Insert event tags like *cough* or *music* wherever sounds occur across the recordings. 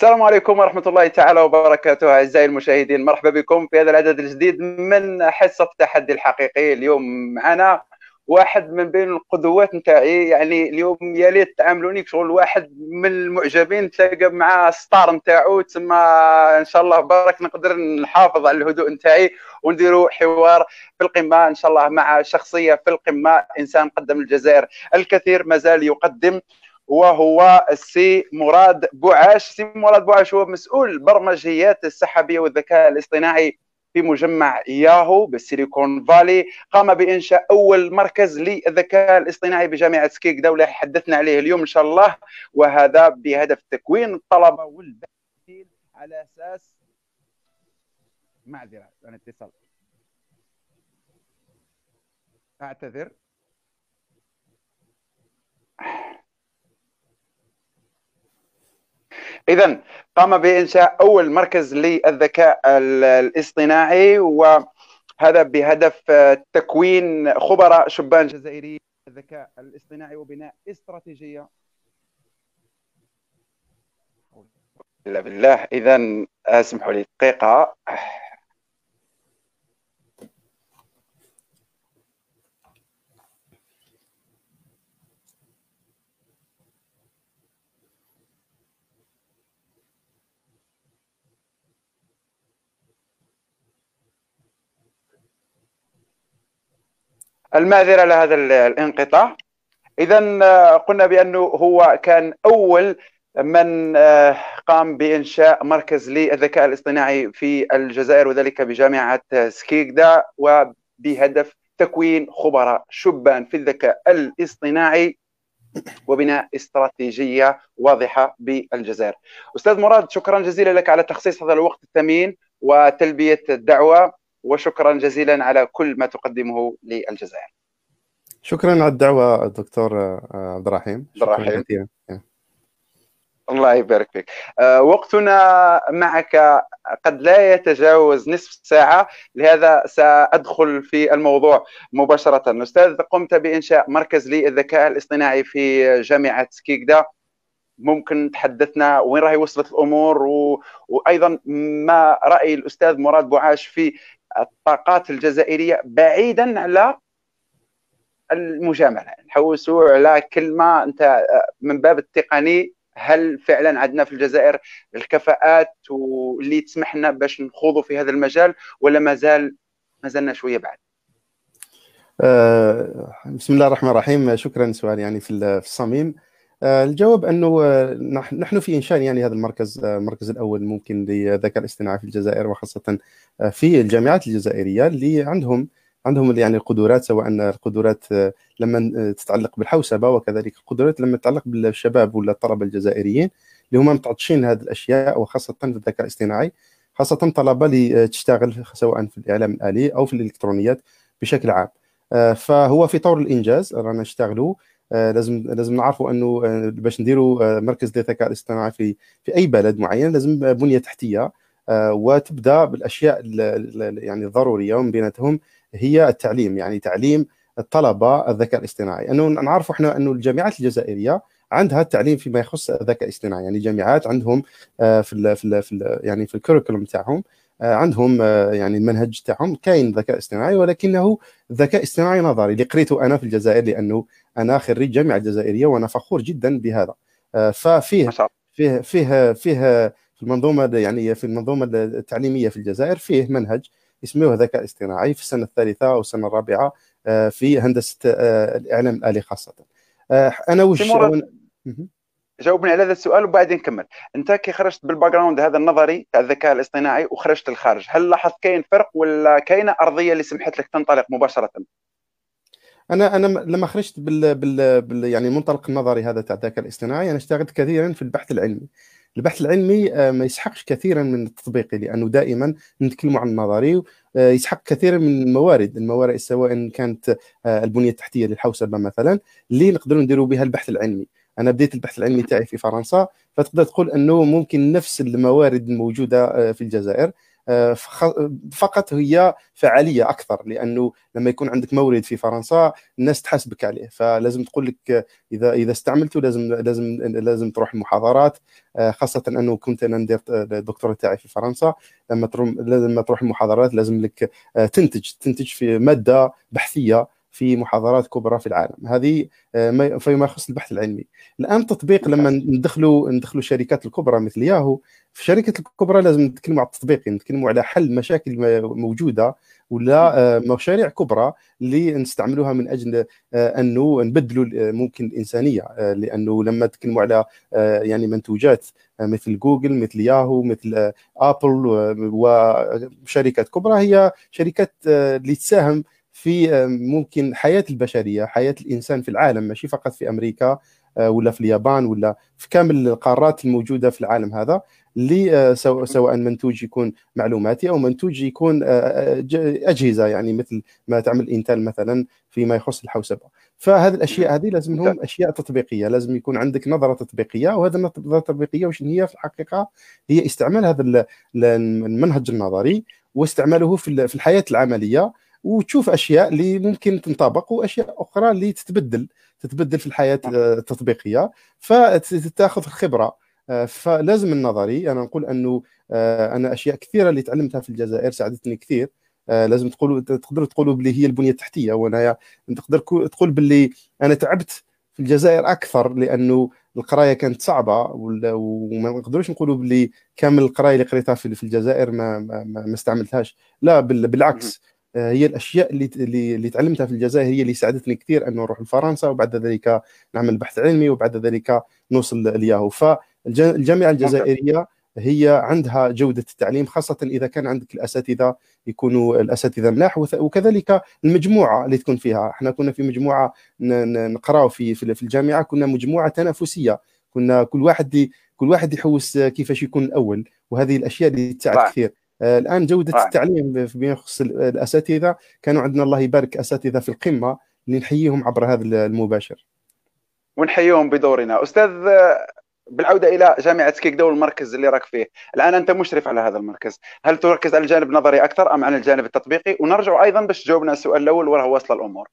السلام عليكم ورحمة الله تعالى وبركاته أعزائي المشاهدين مرحبا بكم في هذا العدد الجديد من حصة التحدي الحقيقي. اليوم معنا واحد من بين القدوات نتاعي يعني اليوم يا ليت تعاملوني شغل واحد من المعجبين تلاقى مع ستار نتاعو تسمى إن شاء الله بارك نقدر نحافظ على الهدوء نتاعي ونديروا حوار في القمة إن شاء الله مع شخصية في القمة إنسان قدم الجزائر الكثير ما زال يقدم وهو السي مراد بوعاش. سي مراد بوعاش هو مسؤول البرمجيات السحابية والذكاء الاصطناعي في مجمع ياهو بالسيليكون فالي. قام بإنشاء أول مركز للذكاء الاصطناعي بجامعة سكيكدة ولا حدثنا عليه اليوم إن شاء الله. وهذا بهدف تكوين الطلبة والباحثين على أساس معذرة عن اتصال أعتذر. اذا قام بإنشاء أول مركز للذكاء الاصطناعي وهذا بهدف تكوين خبراء شبان جزائريين الذكاء الاصطناعي وبناء استراتيجية. بالله. بالله اذا اسمحوا لي دقيقه المعذره لهذا الانقطاع اذا آه، قلنا بأنه هو كان أول من آه، قام بإنشاء مركز للذكاء الاصطناعي في الجزائر وذلك بجامعة سكيكدا وبهدف تكوين خبراء شبان في الذكاء الاصطناعي وبناء استراتيجية واضحة بالجزائر. أستاذ مراد شكرا جزيلا لك على تخصيص هذا الوقت الثمين وتلبية الدعوة وشكرا جزيلا على كل ما تقدمه للجزائر. شكرا على الدعوة دكتور آه، عبد الرحيم. عبد الرحيم. الله يبارك فيك. آه، وقتنا معك قد لا يتجاوز نصف ساعة لهذا سأدخل في الموضوع مباشرة. أستاذ قمت بإنشاء مركز للذكاء الاصطناعي في جامعة سكيكدا ممكن تحدثنا وين راهي وصلت الأمور و... وأيضا ما رأي الأستاذ مراد بوعاش في الطاقات الجزائرية بعيدا على المجاملة. نحوسوا على كلمه أنت من باب التقني هل فعلا عندنا في الجزائر الكفاءات واللي تسمح لنا باش نخوضوا في هذا المجال ولا مازال مازلنا شوية بعد؟ أه بسم الله الرحمن الرحيم. شكرا سؤال يعني في الصميم. الجواب أنه آه، نحن في انشاء يعني هذا المركز آه، المركز الأول ممكن للذكاء الاصطناعي في الجزائر وخاصة في الجامعات الجزائرية اللي عندهم عندهم يعني القدرات سواء القدرات لما تتعلق بالحوسبة وكذلك القدرات لما تتعلق بالشباب ولا الطلبة الجزائريين اللي هم متعطشين هذه الأشياء وخاصة في الذكاء الاصطناعي خاصة طلبة اللي تشتغل سواء في الإعلام الآلي أو في الإلكترونيات بشكل عام. فهو في طور الإنجاز رانا نشتغلوا لازم لازم نعرفوا إنه باش نديروا مركز للذكاء الاصطناعي في في أي بلد معين لازم بنية تحتية آه، وتبدأ بالأشياء يعني الضرورية ومن بيناتهم هي التعليم يعني تعليم الطلبة الذكاء الاصطناعي. إنه نعرفوا إحنا إنه الجامعات الجزائرية عندها التعليم فيما يخص الذكاء الاصطناعي يعني جامعات عندهم آه، في ال في ال في ال يعني في الكوريكولوم تاعهم آه، عندهم يعني المنهج تاعهم كاين ذكاء اصطناعي ولكنه ذكاء اصطناعي نظري. اللي قريته أنا في الجزائر لأنه أنا خريج جامعة جزائرية وأنا فخور جدا بهذا. ففيه فيه فيه فيه في المنظومة يعني في المنظومة التعليمية في الجزائر فيه منهج اسمه ذكاء اصطناعي في السنة الثالثة أو السنة الرابعة آه، في هندسة آه، الإعلام الآلي خاصة. آه، أنا وش جاوبني على هذا السؤال وبعدين نكمل أنت كي خرجت بال background هذا النظري تاع الذكاء الاصطناعي وخرجت الخارج هل لاحظت كاين فرق ولا كاينة أرضية اللي سمحت لك تنطلق مباشرة؟ أنا أنا لما خرجت بال, بال, بال يعني المنطلق النظري هذا تاع الذكاء الاصطناعي أنا اشتغلت كثيرا في البحث العلمي. البحث العلمي آه، ما يسحقش كثيرا من التطبيقي لأنه دائما نتكلم عن النظري آه، يسحق كثيرا من الموارد الموارد سواء كانت آه، البنية التحتية للحوسبة مثلا اللي نقدروا نديروا بها البحث العلمي. أنا بديت البحث العلمي تاعي في فرنسا فتقدر تقول أنه ممكن نفس الموارد الموجودة في الجزائر آه، فقط هي فعالية أكثر لأنه لما يكون عندك مورد في فرنسا الناس تحاسبك عليه. فلازم تقول لك إذا إذا استعملته لازم لازم لازم تروح المحاضرات آه، خاصة أنه كنت أنا ندير الدكتوراه تاعي في فرنسا. لما لما تروح المحاضرات لازم لك تنتج تنتج في مادة بحثية في محاضرات كبرى في العالم. هذه آه، فيما يخص البحث العلمي. الآن تطبيق لما ندخلوا ندخلوا الشركات الكبرى مثل ياهو في الشركات الكبرى لازم نتكلموا على التطبيق نتكلموا على حل مشاكل موجودة ولا آه، مشاريع كبرى اللي نستعملوها من أجل آه، أنه نبدلوا ممكن الإنسانية. لأنه لما تكلموا على يعني منتوجات مثل جوجل مثل ياهو مثل آبل وشركات كبرى هي شركات اللي تساهم في آه، ممكن حياة البشرية حياة الإنسان في العالم ماشي فقط في أمريكا آه، ولا في اليابان ولا في كامل القارات الموجودة في العالم هذا اللي آه، سواء منتوج يكون معلوماتي أو منتوج يكون أجهزة يعني مثل ما تعمل إنتل مثلا فيما يخص الحوسبة. فهذه الأشياء هذه لازم لهم أشياء تطبيقية لازم يكون عندك نظرة تطبيقية وهذه النظره التطبيقيه وش هي في الحقيقة؟ هي استعمال هذا المنهج النظري واستعماله في الحياة العملية وتشوف أشياء اللي ممكن تنطبق وأشياء أخرى اللي تتبدل تتبدل في الحياة نعم. التطبيقية. فتأخذ الخبرة. آه، فلازم النظري أنا نقول أنه آه، أنا أشياء كثيرة اللي تعلمتها في الجزائر ساعدتني كثير. آه، لازم تقولوا تقدروا تقولوا بلي هي البنية التحتية وأنا تقدر تقول باللي أنا تعبت في الجزائر أكثر لأنه القراية كانت صعبة وما نقدروش نقولوا باللي كامل القراية اللي قريتها في الجزائر ما ما, ما استعملتهاش. لا بالعكس. آه، هي الأشياء اللي اللي تعلمتها في الجزائر هي اللي ساعدتني كثير أنه نروح لفرنسا وبعد ذلك نعمل بحث علمي وبعد ذلك نوصل لياهو. فالجامعه الجزائرية هي عندها جودة التعليم خاصة إذا كان عندك الأساتذة يكونوا الأساتذة ملاح وكذلك المجموعة اللي تكون فيها. إحنا كنا في مجموعة نقراو في في الجامعة كنا مجموعة تنافسية. كنا كل واحد كل واحد يحوس كيفاش يكون الأول وهذه الأشياء اللي تساعد كثير. آه، الآن جودة آه. التعليم فيما يخص الأساتذة كانوا عندنا الله يبارك أساتذة في القمة اللي نحييهم عبر هذا المباشر. ونحييهم بدورنا. أستاذ بالعودة إلى جامعة كيكدا والمركز اللي راك فيه. الآن أنت مشرف على هذا المركز. هل تركز على الجانب النظري أكثر أم على الجانب التطبيقي؟ ونرجع أيضا باش تجاوبنا السؤال الأول وراء وصل الأمور.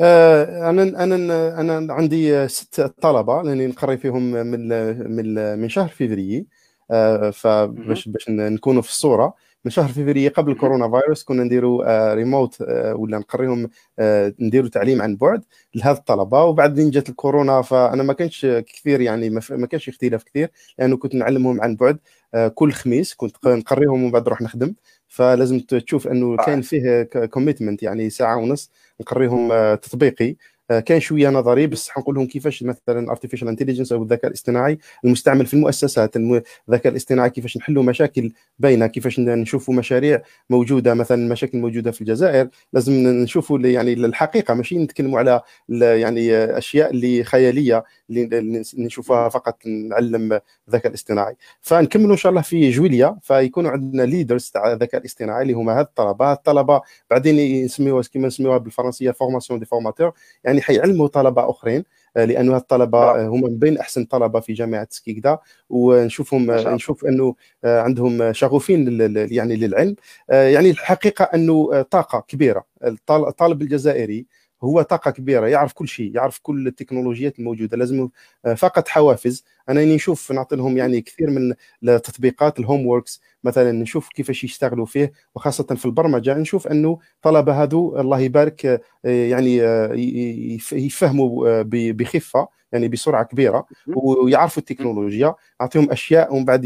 آه، أنا أنا أنا عندي ست طلبة لأني نقري فيهم من من من شهر فيفري. آه، فباش باش نكونوا في الصورة. من شهر فيفري قبل الكورونا فيروس كنا نديروا ريموت آه، آه، ولا نقريهم نديروا تعليم عن بعد لهذا الطلبة. وبعدين جات الكورونا فأنا ما كانش كثير يعني ما كانش اختلاف كثير لأنه كنت نعلمهم عن بعد كل خميس كنت نقريهم ومن بعد نروح نخدم. فلازم تشوف أنه كان فيه commitment يعني ساعة ونص نقريهم تطبيقي. آه، كان شوية نظري بس حنقول لهم كيفاش مثلا ال artificial intelligence أو الذكاء الاصطناعي المستعمل في المؤسسات الذكاء الاصطناعي كيفاش نحلوا مشاكل باينه كيفاش نشوفوا مشاريع موجودة مثلا مشاكل موجودة في الجزائر لازم نشوفوا يعني الحقيقة ماشي نتكلموا على يعني أشياء اللي خيالية اللي نشوفها فقط نعلم الذكاء الاصطناعي. فنكملوا إن شاء الله في جويليا فيكونوا عندنا leaders تاع الذكاء الاصطناعي اللي هما هاد الطلبة. الطلبة بعدين يسميوها كما نسميوها بالفرنسية formation des formateurs يعني حيعلموا طلبة أخرين آه، لأنه الطلبة آه، هما من بين أحسن طلبة في جامعة سكيكدا. ونشوفهم نشوف أنه آه، عندهم شغوفين يعني للعلم. يعني الحقيقة أنه طاقة كبيرة. الطالب الجزائري هو طاقة كبيرة يعرف كل شيء يعرف كل التكنولوجيات الموجودة لازم آه، فقط حوافز. أنا نشوف نعطي لهم يعني كثير من التطبيقات الهوم ووركس مثلا نشوف كيفاش يشتغلوا فيه وخاصة في البرمجة نشوف أنه طلبة هذو الله يبارك آه، يعني آه، يفهموا بخفة يعني بسرعة كبيرة ويعرفوا التكنولوجيا. أعطيهم أشياء ومن بعد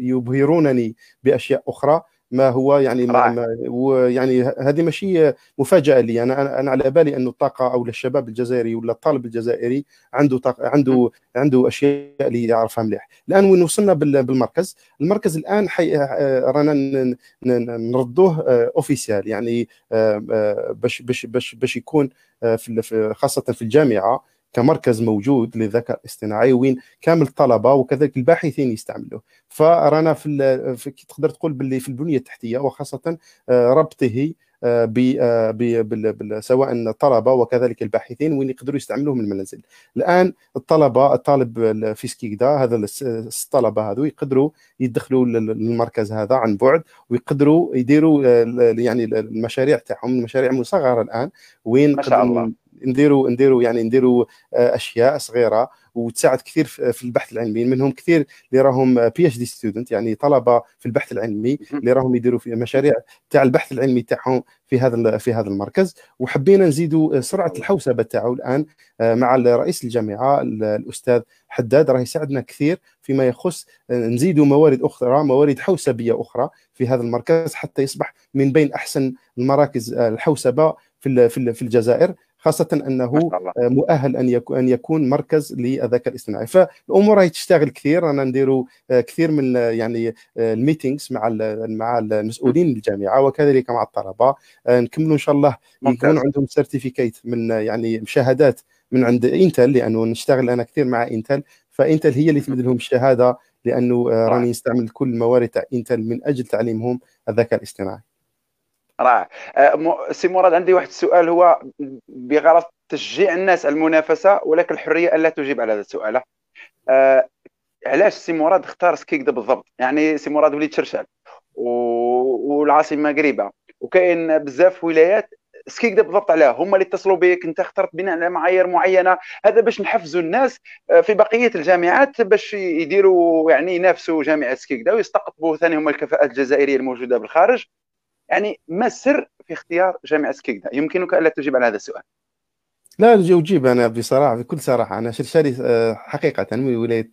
يبهرونني بأشياء أخرى. ما هو يعني ما ما ويعني هذه ماشي مفاجأة لي. أنا أنا على بالي انه الطاقة أو الشباب الجزائري ولا الطالب الجزائري عنده طاقة عنده عنده أشياء اللي يعرفها مليح. الآن وين وصلنا بالمركز؟ المركز الآن حي... رانا نردوه اوفيسيال يعني آه، آه، باش باش باش باش يكون آه، في خاصة في الجامعة كمركز موجود للذكاء الاصطناعي وين كامل الطلبة وكذلك الباحثين يستعملوه. فرانا في, في تقدر تقول باللي في البنية التحتية وخاصة آه، ربطه سواء الطلبة وكذلك الباحثين وين يقدروا يستعملوه من المنازل. الآن الطلبة الطالب في سكيكدا هذا الطلبة هذو يقدروا يدخلوا للمركز هذا عن بعد ويقدروا يديروا يعني المشاريع تاعهم المشاريع مصغرة الآن وين ما شاء الله. نديروا نديروا يعني نديروا أشياء صغيرة وتساعد كثير في البحث العلمي. منهم كثير اللي راهم PhD student يعني طلبة في البحث العلمي اللي راهم يديروا في مشاريع تاع البحث العلمي تاعهم في هذا في هذا المركز. وحبينا نزيدوا سرعة الحوسبة تاعو الآن آه، مع رئيس الجامعة الأستاذ حداد. راه يساعدنا كثير فيما يخص آه، نزيدوا موارد أخرى موارد حوسبية أخرى في هذا المركز حتى يصبح من بين أحسن المراكز آه، الحوسبة في في الجزائر. خاصة أنه مؤهل أن يكون أن يكون مركز للذكاء الاصطناعي فالأمور راهي تشتغل كثير. أنا نديروا آه، كثير من يعني آه، ال meetings مع مع المسؤولين الجامعة وكذلك مع الطلبة. آه، نكملوا إن شاء الله. يكون عندهم certificate من يعني شهادات من عند انتل لأنه نشتغل أنا كثير مع انتل فانتل هي اللي تمد لهم الشهاده لأنه راني نستعمل كل الموارد تاع انتل من أجل تعليمهم الذكاء الاصطناعي رائع. أه، سي مراد عندي واحد السؤال هو بغرض تشجيع الناس على المنافسة ولكن الحرية الا تجيب على هذا السؤال. أه علاش سي مراد اختار سكيكدا بالضبط؟ يعني سي مراد وليد شرشال والعاصمة قريبة وكاين بزاف ولايات سكيكدا بالضبط علاه هما اللي اتصلوا بك انت اخترت بناء على معايير معينة. هذا باش نحفزوا الناس أه، في بقية الجامعات باش يديروا يعني ينافسوا جامعة سكيكدا ويستقطبوا ثاني هما الكفاءات الجزائرية الموجودة بالخارج. يعني ما السر في اختيار جامعة سكيكدا؟ يمكنك ألا تجيب على هذا السؤال. لا أجيب أنا بصراحة بكل صراحة. أنا شرشالي آه، حقيقة من ولاية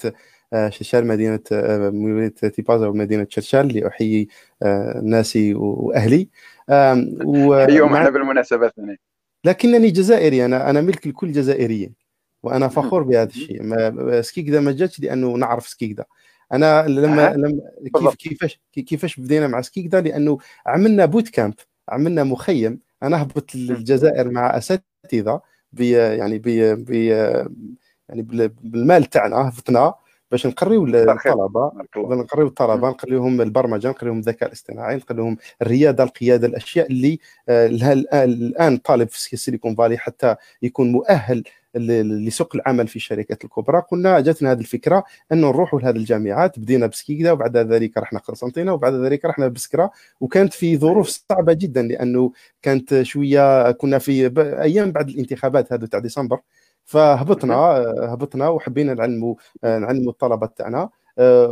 آه، شرشال مدينة آه، من ولاية تيبازا ومدينة شرشال اللي أحيي ناسي وأهلي. *laughs* اليوم إحنا بالمناسبة ثانية لكنني جزائري أنا أنا ملك لكل جزائريين وأنا فخور بهذا الشيء. سكيكدا ما جاتش لأنه نعرف سكيكدا. أنا لما لما كيف كيفاش كيفاش بدينا مع سكيكدا لأنه عملنا boot camp عملنا مخيم. أنا هبط للجزائر مع أساتذة بي يعني بي بي يعني بالمال تاعنا هبطنا باش نقريو الطلبة. نقريو الطلبة نقريوهم البرمجة نقريوهم الذكاء الاصطناعي نقريوهم الرياده القيادة الأشياء اللي آه، الآن طالب في سيليكون فالي حتى يكون مؤهل لسوق العمل في الشركات الكبرى قلنا جاتنا هذه الفكرة انه نروحوا لهذه الجامعات بدينا بسكيكدا وبعد ذلك رحنا قسنطينة وبعد ذلك رحنا بسكرة وكانت في ظروف صعبة جدا لأنه كانت شوية كنا في أيام بعد الانتخابات هذو تاع ديسمبر فهبطنا هبطنا وحبينا نعلموا نعلموا الطلبة تاعنا.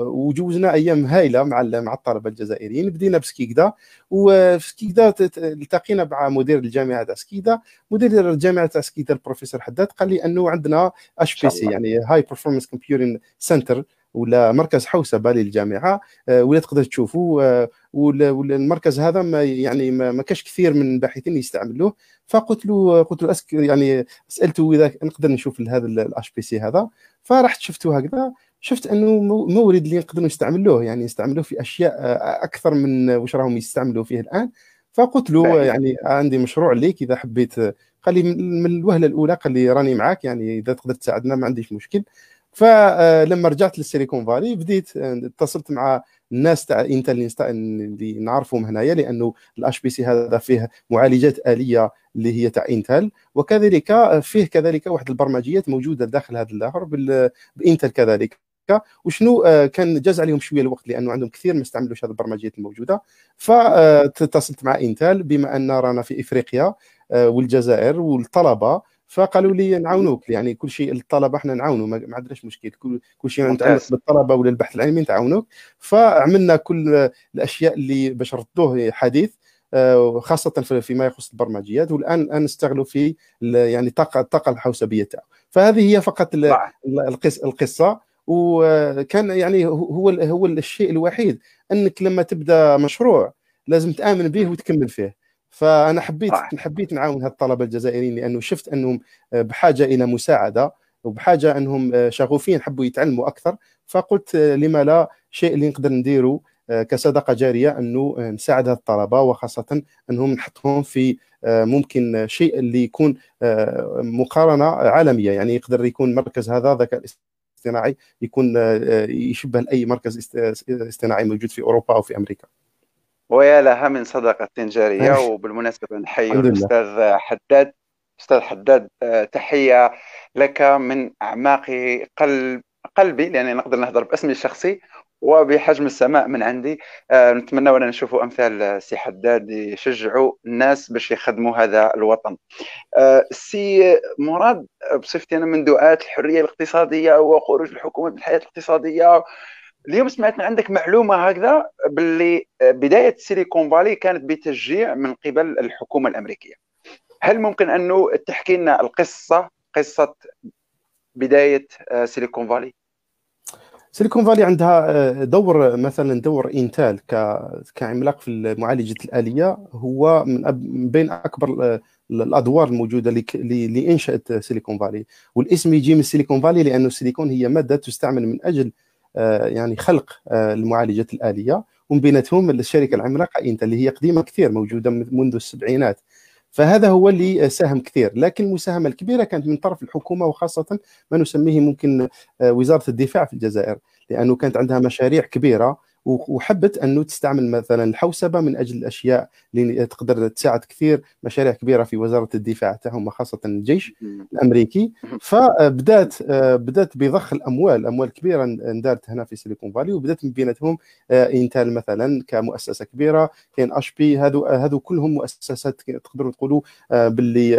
وجوزنا أيام هائله مع مع الطلبة الجزائريين بدينا بسكيكدا وفي سكيكدا التقينا مع مدير الجامعة تاع سكيكدا. مدير الجامعة تاع سكيكدا البروفيسور حداد قال لي أنه عندنا HPC يعني high performance computing center ولا مركز حوسبة للجامعة. آه، ولا تقدر تشوفوا آه، والمركز هذا ما يعني ما كاش كثير من الباحثين يستعملوه. فقلت له قلت له est-ce que يعني سألته إذا نقدر نشوف هذا ال HPC هذا. فرحت شفته هكذا. شفت انه مورد اللي نقدروا نستعملوه يعني يستعملوه في أشياء آه، أكثر من واش راهم يستعملوا فيه الآن. فقلت له يعني عندي مشروع ليك إذا حبيت قال لي من الوهلة الأولى قال لي راني معاك يعني إذا تقدر تساعدنا ما عنديش مشكل. فلما رجعت لل Silicon Valley بديت آه، اتصلت مع الناس تاع Intel اللي نعرفهم هنايا لأنه ال HPC هذا فيه معالجات آلية اللي هي تاع Intel وكذلك فيه كذلك واحد البرمجيات موجودة داخل هذا الآخر ب Intel كذلك. وشنو آه، كان جاز عليهم شوية الوقت لأنه عندهم كثير ما استعملوش هذه البرمجيات الموجودة. فاتصلت مع Intel بما أن رانا في إفريقيا آه، والجزائر والطلبة. فقالوا لي نعاونوك يعني كل شيء الطلبة إحنا نعاونوا ما عندناش مشكل. كل كل شيء متعلق بالطلبة ولا البحث العلمي نتعاونوك. فعملنا كل الأشياء اللي باش ردوه حديث آه، خاصه فيما يخص البرمجيات. والآن نستغلوا في يعني الطاقه الطاقه الحوسبية تاعو. فهذه هي فقط القصة. وكان يعني هو هو الشيء الوحيد أنك لما تبدأ مشروع لازم تآمن به وتكمل فيه. فأنا حبيت حبيت نعاون هالطلبة الجزائريين لأنه شفت أنهم بحاجة إلى مساعدة وبحاجة أنهم شغوفين حبوا يتعلموا أكثر. فقلت لما لا شيء اللي نقدر نديره كصدقة جارية أنه نساعد الطلبه وخاصة أنهم نحطهم في ممكن شيء اللي يكون مقارنة عالمية. يعني يقدر يكون مركز هذا ذكاء اصطناعي يكون يشبه اي مركز اصطناعي موجود في أوروبا أو في أمريكا. ويا لها من صداقة جارية وبالمناسبة نحيي الأستاذ حداد. أستاذ حداد آه، تحية لك من أعماق قلب قلبي لأني نقدر نهضر باسمي الشخصي. وبحجم السماء من عندي. آه، نتمنى ولا نشوفوا أمثال سي حداد يشجعوا الناس باش يخدموا هذا الوطن. آه، سي مراد بصفتي أنا من دعاة الحرية الاقتصادية وخروج الحكومة من الحياة الاقتصادية. اليوم سمعت عندك معلومة هكذا باللي بداية سيليكون فالي كانت بتشجيع من قبل الحكومة الأمريكية. هل ممكن أنه تحكي لنا القصة قصة بداية آه، سيليكون فالي؟ سيليكون فالي عندها آه، دور مثلا دور إنتال كعملاق في معالجه الآلية. هو من بين أكبر آه، الأدوار الموجودة اللي انشات سيليكون فالي. والاسم يجي من سيليكون فالي لأنه السيليكون هي مادة تستعمل من أجل يعني خلق المعالجة الآلية. ومن بيناتهم الشركة العملاقة انتل اللي هي قديمة كثير موجودة منذ السبعينات. فهذا هو اللي ساهم كثير. لكن المساهمة الكبيرة كانت من طرف الحكومة وخاصة ما نسميه ممكن آه، وزارة الدفاع في الجزائر لأنه كانت عندها مشاريع كبيرة وحبت أنه تستعمل مثلا الحوسبة من أجل الأشياء اللي تقدر تساعد كثير مشاريع كبيرة في وزارة الدفاع تاعهم خاصة الجيش الأمريكي. فبدأت بدأت بضخ الأموال أموال كبيرة اندارت هنا في Silicon Valley وبدأت من بيناتهم Intel مثلا كمؤسسة كبيرة كاين HP هذو هذو كلهم مؤسسات تقدروا تقولوا باللي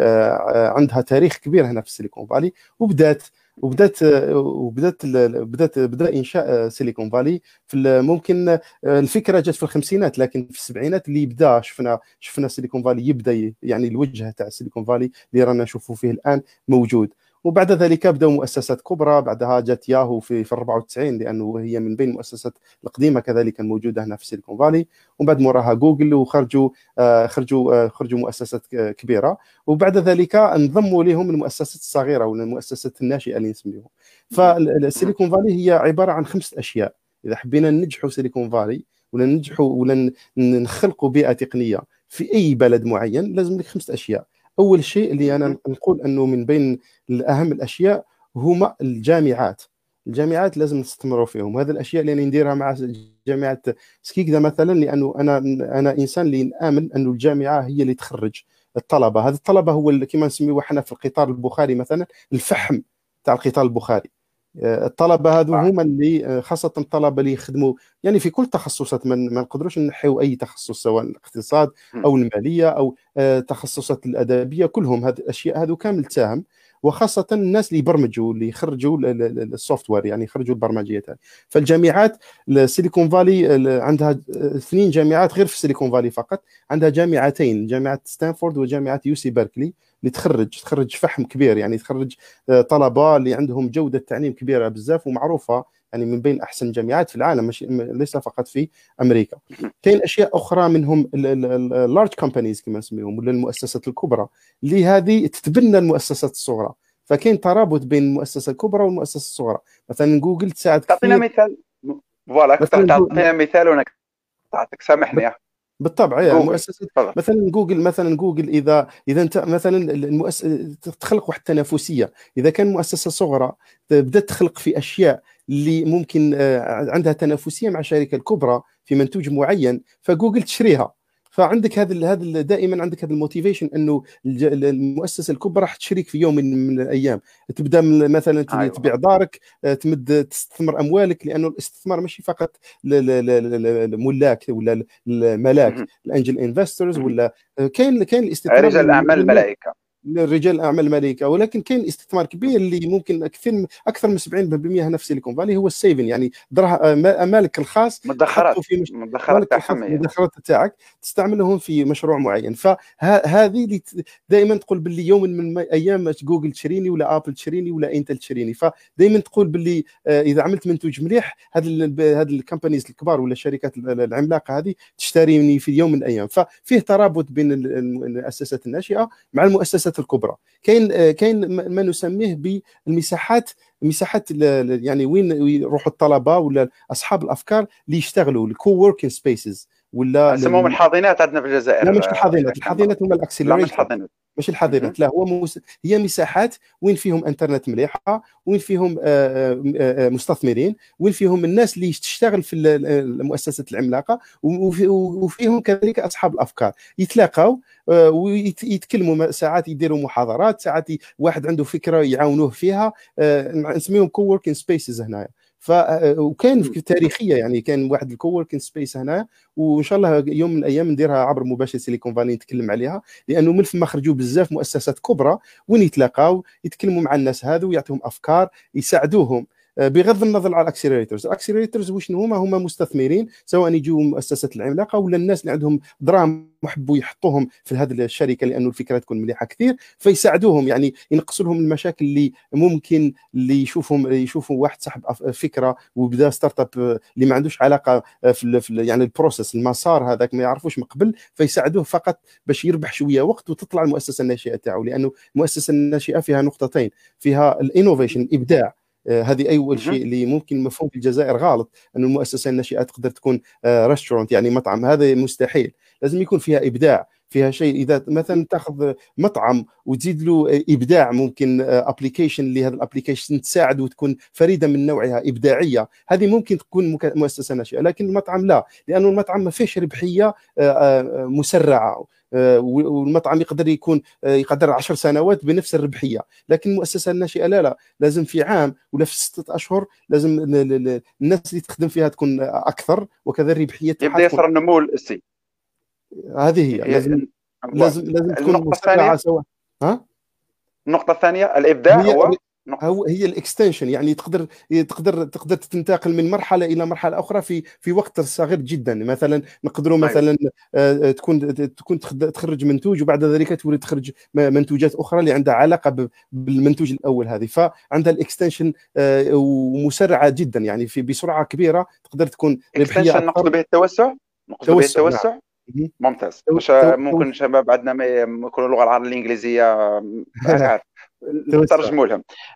عندها تاريخ كبير هنا في Silicon Valley وبدأت وبدات وبدات بدات بدا إنشاء Silicon Valley في ممكن الفكرة جات في الخمسينات لكن في السبعينات اللي بدا شفنا شفنا Silicon Valley يبدا يعني الوجه تاع Silicon Valley اللي رانا نشوفوا فيه الآن موجود. وبعد ذلك بدأوا مؤسسات كبرى. بعدها جات ياهو في في 94 لأنه هي من بين المؤسسات القديمة كذلك الموجودة هنا في سيليكون فالي. ومن بعد موراها جوجل وخرجوا آه خرجوا آه خرجوا مؤسسات كبيرة. وبعد ذلك انضموا لهم المؤسسات الصغيرة ولا المؤسسات الناشئة اللي نسميهم فالسيليكون فالي هي عبارة عن خمسه أشياء. إذا حبينا ننجحوا سيليكون فالي ولا ننجحوا ولا نخلقوا بيئة تقنية في أي بلد معين لازم لك خمسه أشياء. أول شيء اللي أنا نقول أنه من بين اهم الأشياء هما الجامعات. الجامعات لازم نستمروا فيهم. هذه الأشياء اللي أنا نديرها مع جامعة سكيكدا مثلا لأنه أنا أنا إنسان اللي نامن أنه الجامعة هي اللي تخرج الطلبة. هذه الطلبة هو كما نسميوه إحنا في القطار البخاري مثلا الفحم تاع القطار البخاري. الطلبة هذو هما اللي آه، خاصة الطلبة اللي يخدموا يعني في كل التخصصات ما نقدروش نحيوا أي تخصص سواء الاقتصاد أو المالية أو التخصصات آه، الأدبية كلهم هذه الاشياء هذو كامل تساهم وخاصة الناس اللي يبرمجوا اللي يخرجوا ال software يعني يخرجوا البرمجيات فالجامعات Silicon Valley عندها اثنين جامعات غير في Silicon Valley فقط. عندها جامعتين جامعة ستانفورد وجامعة UC Berkeley اللي تخرج تخرج فخم كبير يعني تخرج آه، طلبة اللي عندهم جودة تعليم كبيرة بزاف ومعروفة يعني من بين أحسن الجامعات في العالم مش ليس فقط في أمريكا. كاين أشياء أخرى منهم ال large companies كما نسميهم ولا المؤسسات الكبرى. اللي هذه تتبنى المؤسسات الصغرى. فكاين ترابط بين المؤسسة الكبرى والمؤسسة الصغرى. مثلا جوجل تساعد تعطينا مثال. voilà تعطينا مثال وأنا سامحني. بالطبع يعني مؤسسه مثلا جوجل مثلا جوجل اذا إذا أنت مثلا المؤسسه تخلق واحد التنافسيه إذا كان مؤسسة صغرى بدأت تخلق في أشياء اللي ممكن آه، عندها تنافسية مع الشركة الكبرى في منتوج معين فجوجل تشريها. فعندك هذا هذا دائما عندك هذا ال motivation إنه المؤسسة الكبرى راح تشريك في يوم من الأيام. تبدأ مثلا أيوة. تبيع دارك آه، تمد تستثمر أموالك لأنه الاستثمار ماشي فقط الملاك ولا الملاك ال angel investors ولا آه، كاين كاين الاستثمار رجال الأعمال الملائكة. رجال أعمال الملائكة ولكن كاين استثمار كبير اللي ممكن كثير أكثر من 70% هنا في Silicon Valley هو ال saving يعني مالك الخاص مدخرات في مش... مدخرات تاعك تستعملهم في مشروع معين. فهذه اللي دائما تقول باللي يوم من الأيام جوجل تشريني ولا Apple تشريني ولا Intel تشريني. فدائما تقول باللي آه، إذا عملت منتوج مليح هذه هذه ال companies الكبار ولا الشركات العملاقة هذه تشتريني في يوم من الأيام. ففيه ترابط بين المؤسسات الناشئة مع المؤسسات الكبرى. كاين كاين ما نسميه بالمساحات مساحات يعني وين يروحوا الطلبة ولا أصحاب الأفكار اللي يشتغلوا ال coworking spaces ولا نسموهم الحاضنات عندنا في الجزائر. لا مش الحاضنات الحاضنات هما ال accelerator ماشي الحاضنات لا هو مس... هي مساحات وين فيهم انترنت مليحة وين فيهم آه، آه، مستثمرين وين فيهم الناس اللي تشتغل في المؤسسات العملاقة وفيهم كذلك أصحاب الأفكار. يتلاقاو ويتكلموا ساعات يديروا محاضرات ساعات واحد عنده فكرة يعاونوه فيها نسميهم coworking spaces هنايا. ف وكان تاريخية يعني كان واحد ال coworking space هنا وإن شاء الله يوم من الأيام نديرها عبر مباشر Silicon Valley نتكلم عليها لأنه من فما خرجوا بزاف مؤسسات كبرى وين يتلاقاو يتكلموا مع الناس هذو ويعطيهم أفكار يساعدوهم. آه، بغض النظر على ال accelerators ال accelerators وشنو هما؟ هما مستثمرين سواء يجوا مؤسسات العملاقة ولا الناس اللي عندهم دراهم وحبوا يحطوهم في هذه الشركة لأنه الفكرة تكون مليحة كثير فيساعدوهم يعني ينقصوا لهم المشاكل اللي ممكن اللي يشوفهم يشوفوا واحد صاحب فكرة وبدا startup اللي ما عندوش علاقة في, في يعني ال process المسار هذاك ما يعرفوش من قبل فيساعدوه فقط باش يربح شوية وقت وتطلع المؤسسة الناشئة تاعو لأنه المؤسسة الناشئة فيها نقطتين فيها ال innovation الإبداع. آه، هذه أول شيء اللي ممكن مفهوم في الجزائر غلط أن المؤسسة الناشئة تقدر تكون restaurant آه، يعني مطعم. هذا مستحيل. لازم يكون فيها إبداع. فيها شيء. إذا مثلا تأخذ مطعم وتزيد له إبداع ممكن application اللي هذا ال application تساعد وتكون فريدة من نوعها إبداعية. هذه ممكن تكون مؤسسة ناشئة. لكن المطعم لا. لأنه المطعم ما فيش ربحية آه، مسرعة. آه، والمطعم يقدر يكون آه، يقدر 10 سنوات بنفس الربحية. لكن المؤسسة الناشئه لا لا لازم في عام ولا في ستة أشهر لازم الناس اللي تخدم فيها تكون أكثر وكذا الربحية يبدأ يصير النمو الأسي. هذه هي. لازم لازم لازم تكون مسرعه سواء ها؟ النقطة الثانية الإبداع هو؟ هو هي الإكستنشن يعني تقدر تقدر تقدر تنتقل من مرحلة إلى مرحلة أخرى في في وقت صغير جدا. مثلا نقدروا طيب. مثلا آه، تكون تكون تخرج منتوج وبعد ذلك تولي تخرج منتوجات أخرى اللي عندها علاقة بالمنتوج الأول هذه. فعندها الإكستنشن آه، ومسرعة جدا. يعني في بسرعة كبيرة تقدر تكون ربحية نقصد به التوسع؟ نقصد به التوسع؟ نعم. ممتاز. ممكن شباب عندنا ما يكونوا اللغة العربية الإنجليزية *laughs* عارف نترجموا لهم. آه،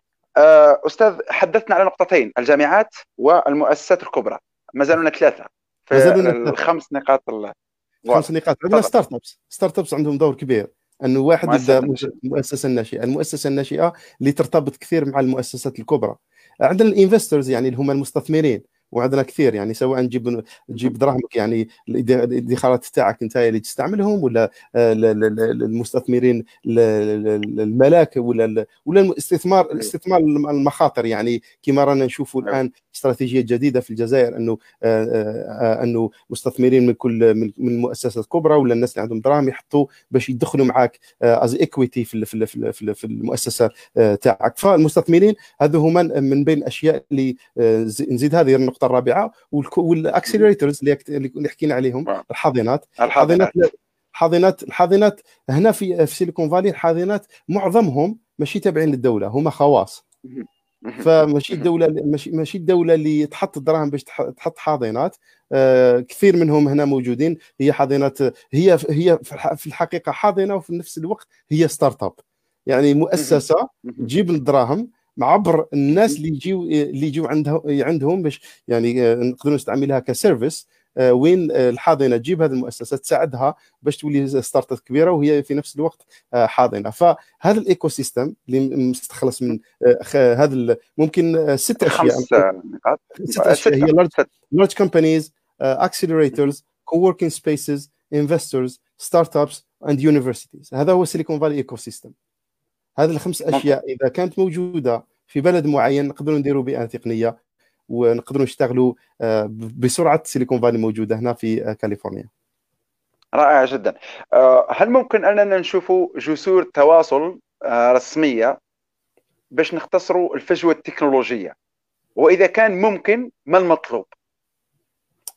أستاذ حدثنا على نقطتين الجامعات والمؤسسات الكبرى. ما زالوا ثلاثة في الخمس نقاط خمس نقاط. عندنا startups startups عندهم دور كبير. انه واحد يبدا المؤسسه الناشئه المؤسسة الناشئة اللي ترتبط كثير مع المؤسسات الكبرى. عندنا ال investors يعني اللي هم المستثمرين. وعندنا كثير يعني سواء تجيب تجيب دراهمك يعني الإدخارات تاعك أنت اللي تستعملهم ولا آه، المستثمرين الملاك ولا ولا الاستثمار أيوه. الاستثمار المخاطر يعني كما رانا نشوفوا أيوه. الآن استراتيجية جديدة في الجزائر أنه آه، آه، أنه مستثمرين من كل من المؤسسات الكبرى ولا الناس اللي عندهم دراهم يحطوا باش يدخلوا معك as equity في في في المؤسسة تاعك. فالمستثمرين هذو هما من بين الاشياء اللي نزيد هذه النقطه النقطة الرابعة وال accelerators اللي حكينا عليهم الحاضنات. الحاضنات. الحاضنات الحاضنات هنا في في Silicon Valley الحاضنات معظمهم ماشي تابعين للدولة هما خواص. فماشي الدولة ماشي ماشي الدولة اللي تحط الدراهم باش تحط حاضنات. آه كثير منهم هنا موجودين. هي حاضنات هي هي في الحقيقة حاضنة وفي نفس الوقت هي startup يعني مؤسسة تجيب الدراهم عبر الناس اللي يجيو اللي يجيو عندهم عندهم باش يعني آه، نقدروا نستعملها ك service. وين آه، الحاضنة؟ تجيب هذه المؤسسة تساعدها باش تولي startup كبيرة وهي في نفس الوقت حاضنة. فهذا ال ecosystem اللي مستخلص من هذا ممكن ست أشياء. خمس نقاط. ست أشياء. هي لارج لارج كومبانيز اكسلريتورز كووركينج سبيسز انفسترز ستارت ابس اند يونيفرسيتيز هذا هو Silicon Valley ecosystem هذه الخمس أشياء إذا كانت موجودة في بلد معين نقدروا نديروا بيئة تقنية. ونقدروا نشتغلوا آه، بسرعة سيليكون فالي موجودة هنا في آه، كاليفورنيا. رائع جدا. آه، هل ممكن أننا نشوف جسور تواصل رسمية باش نختصروا الفجوة التكنولوجية؟ وإذا كان ممكن ما المطلوب؟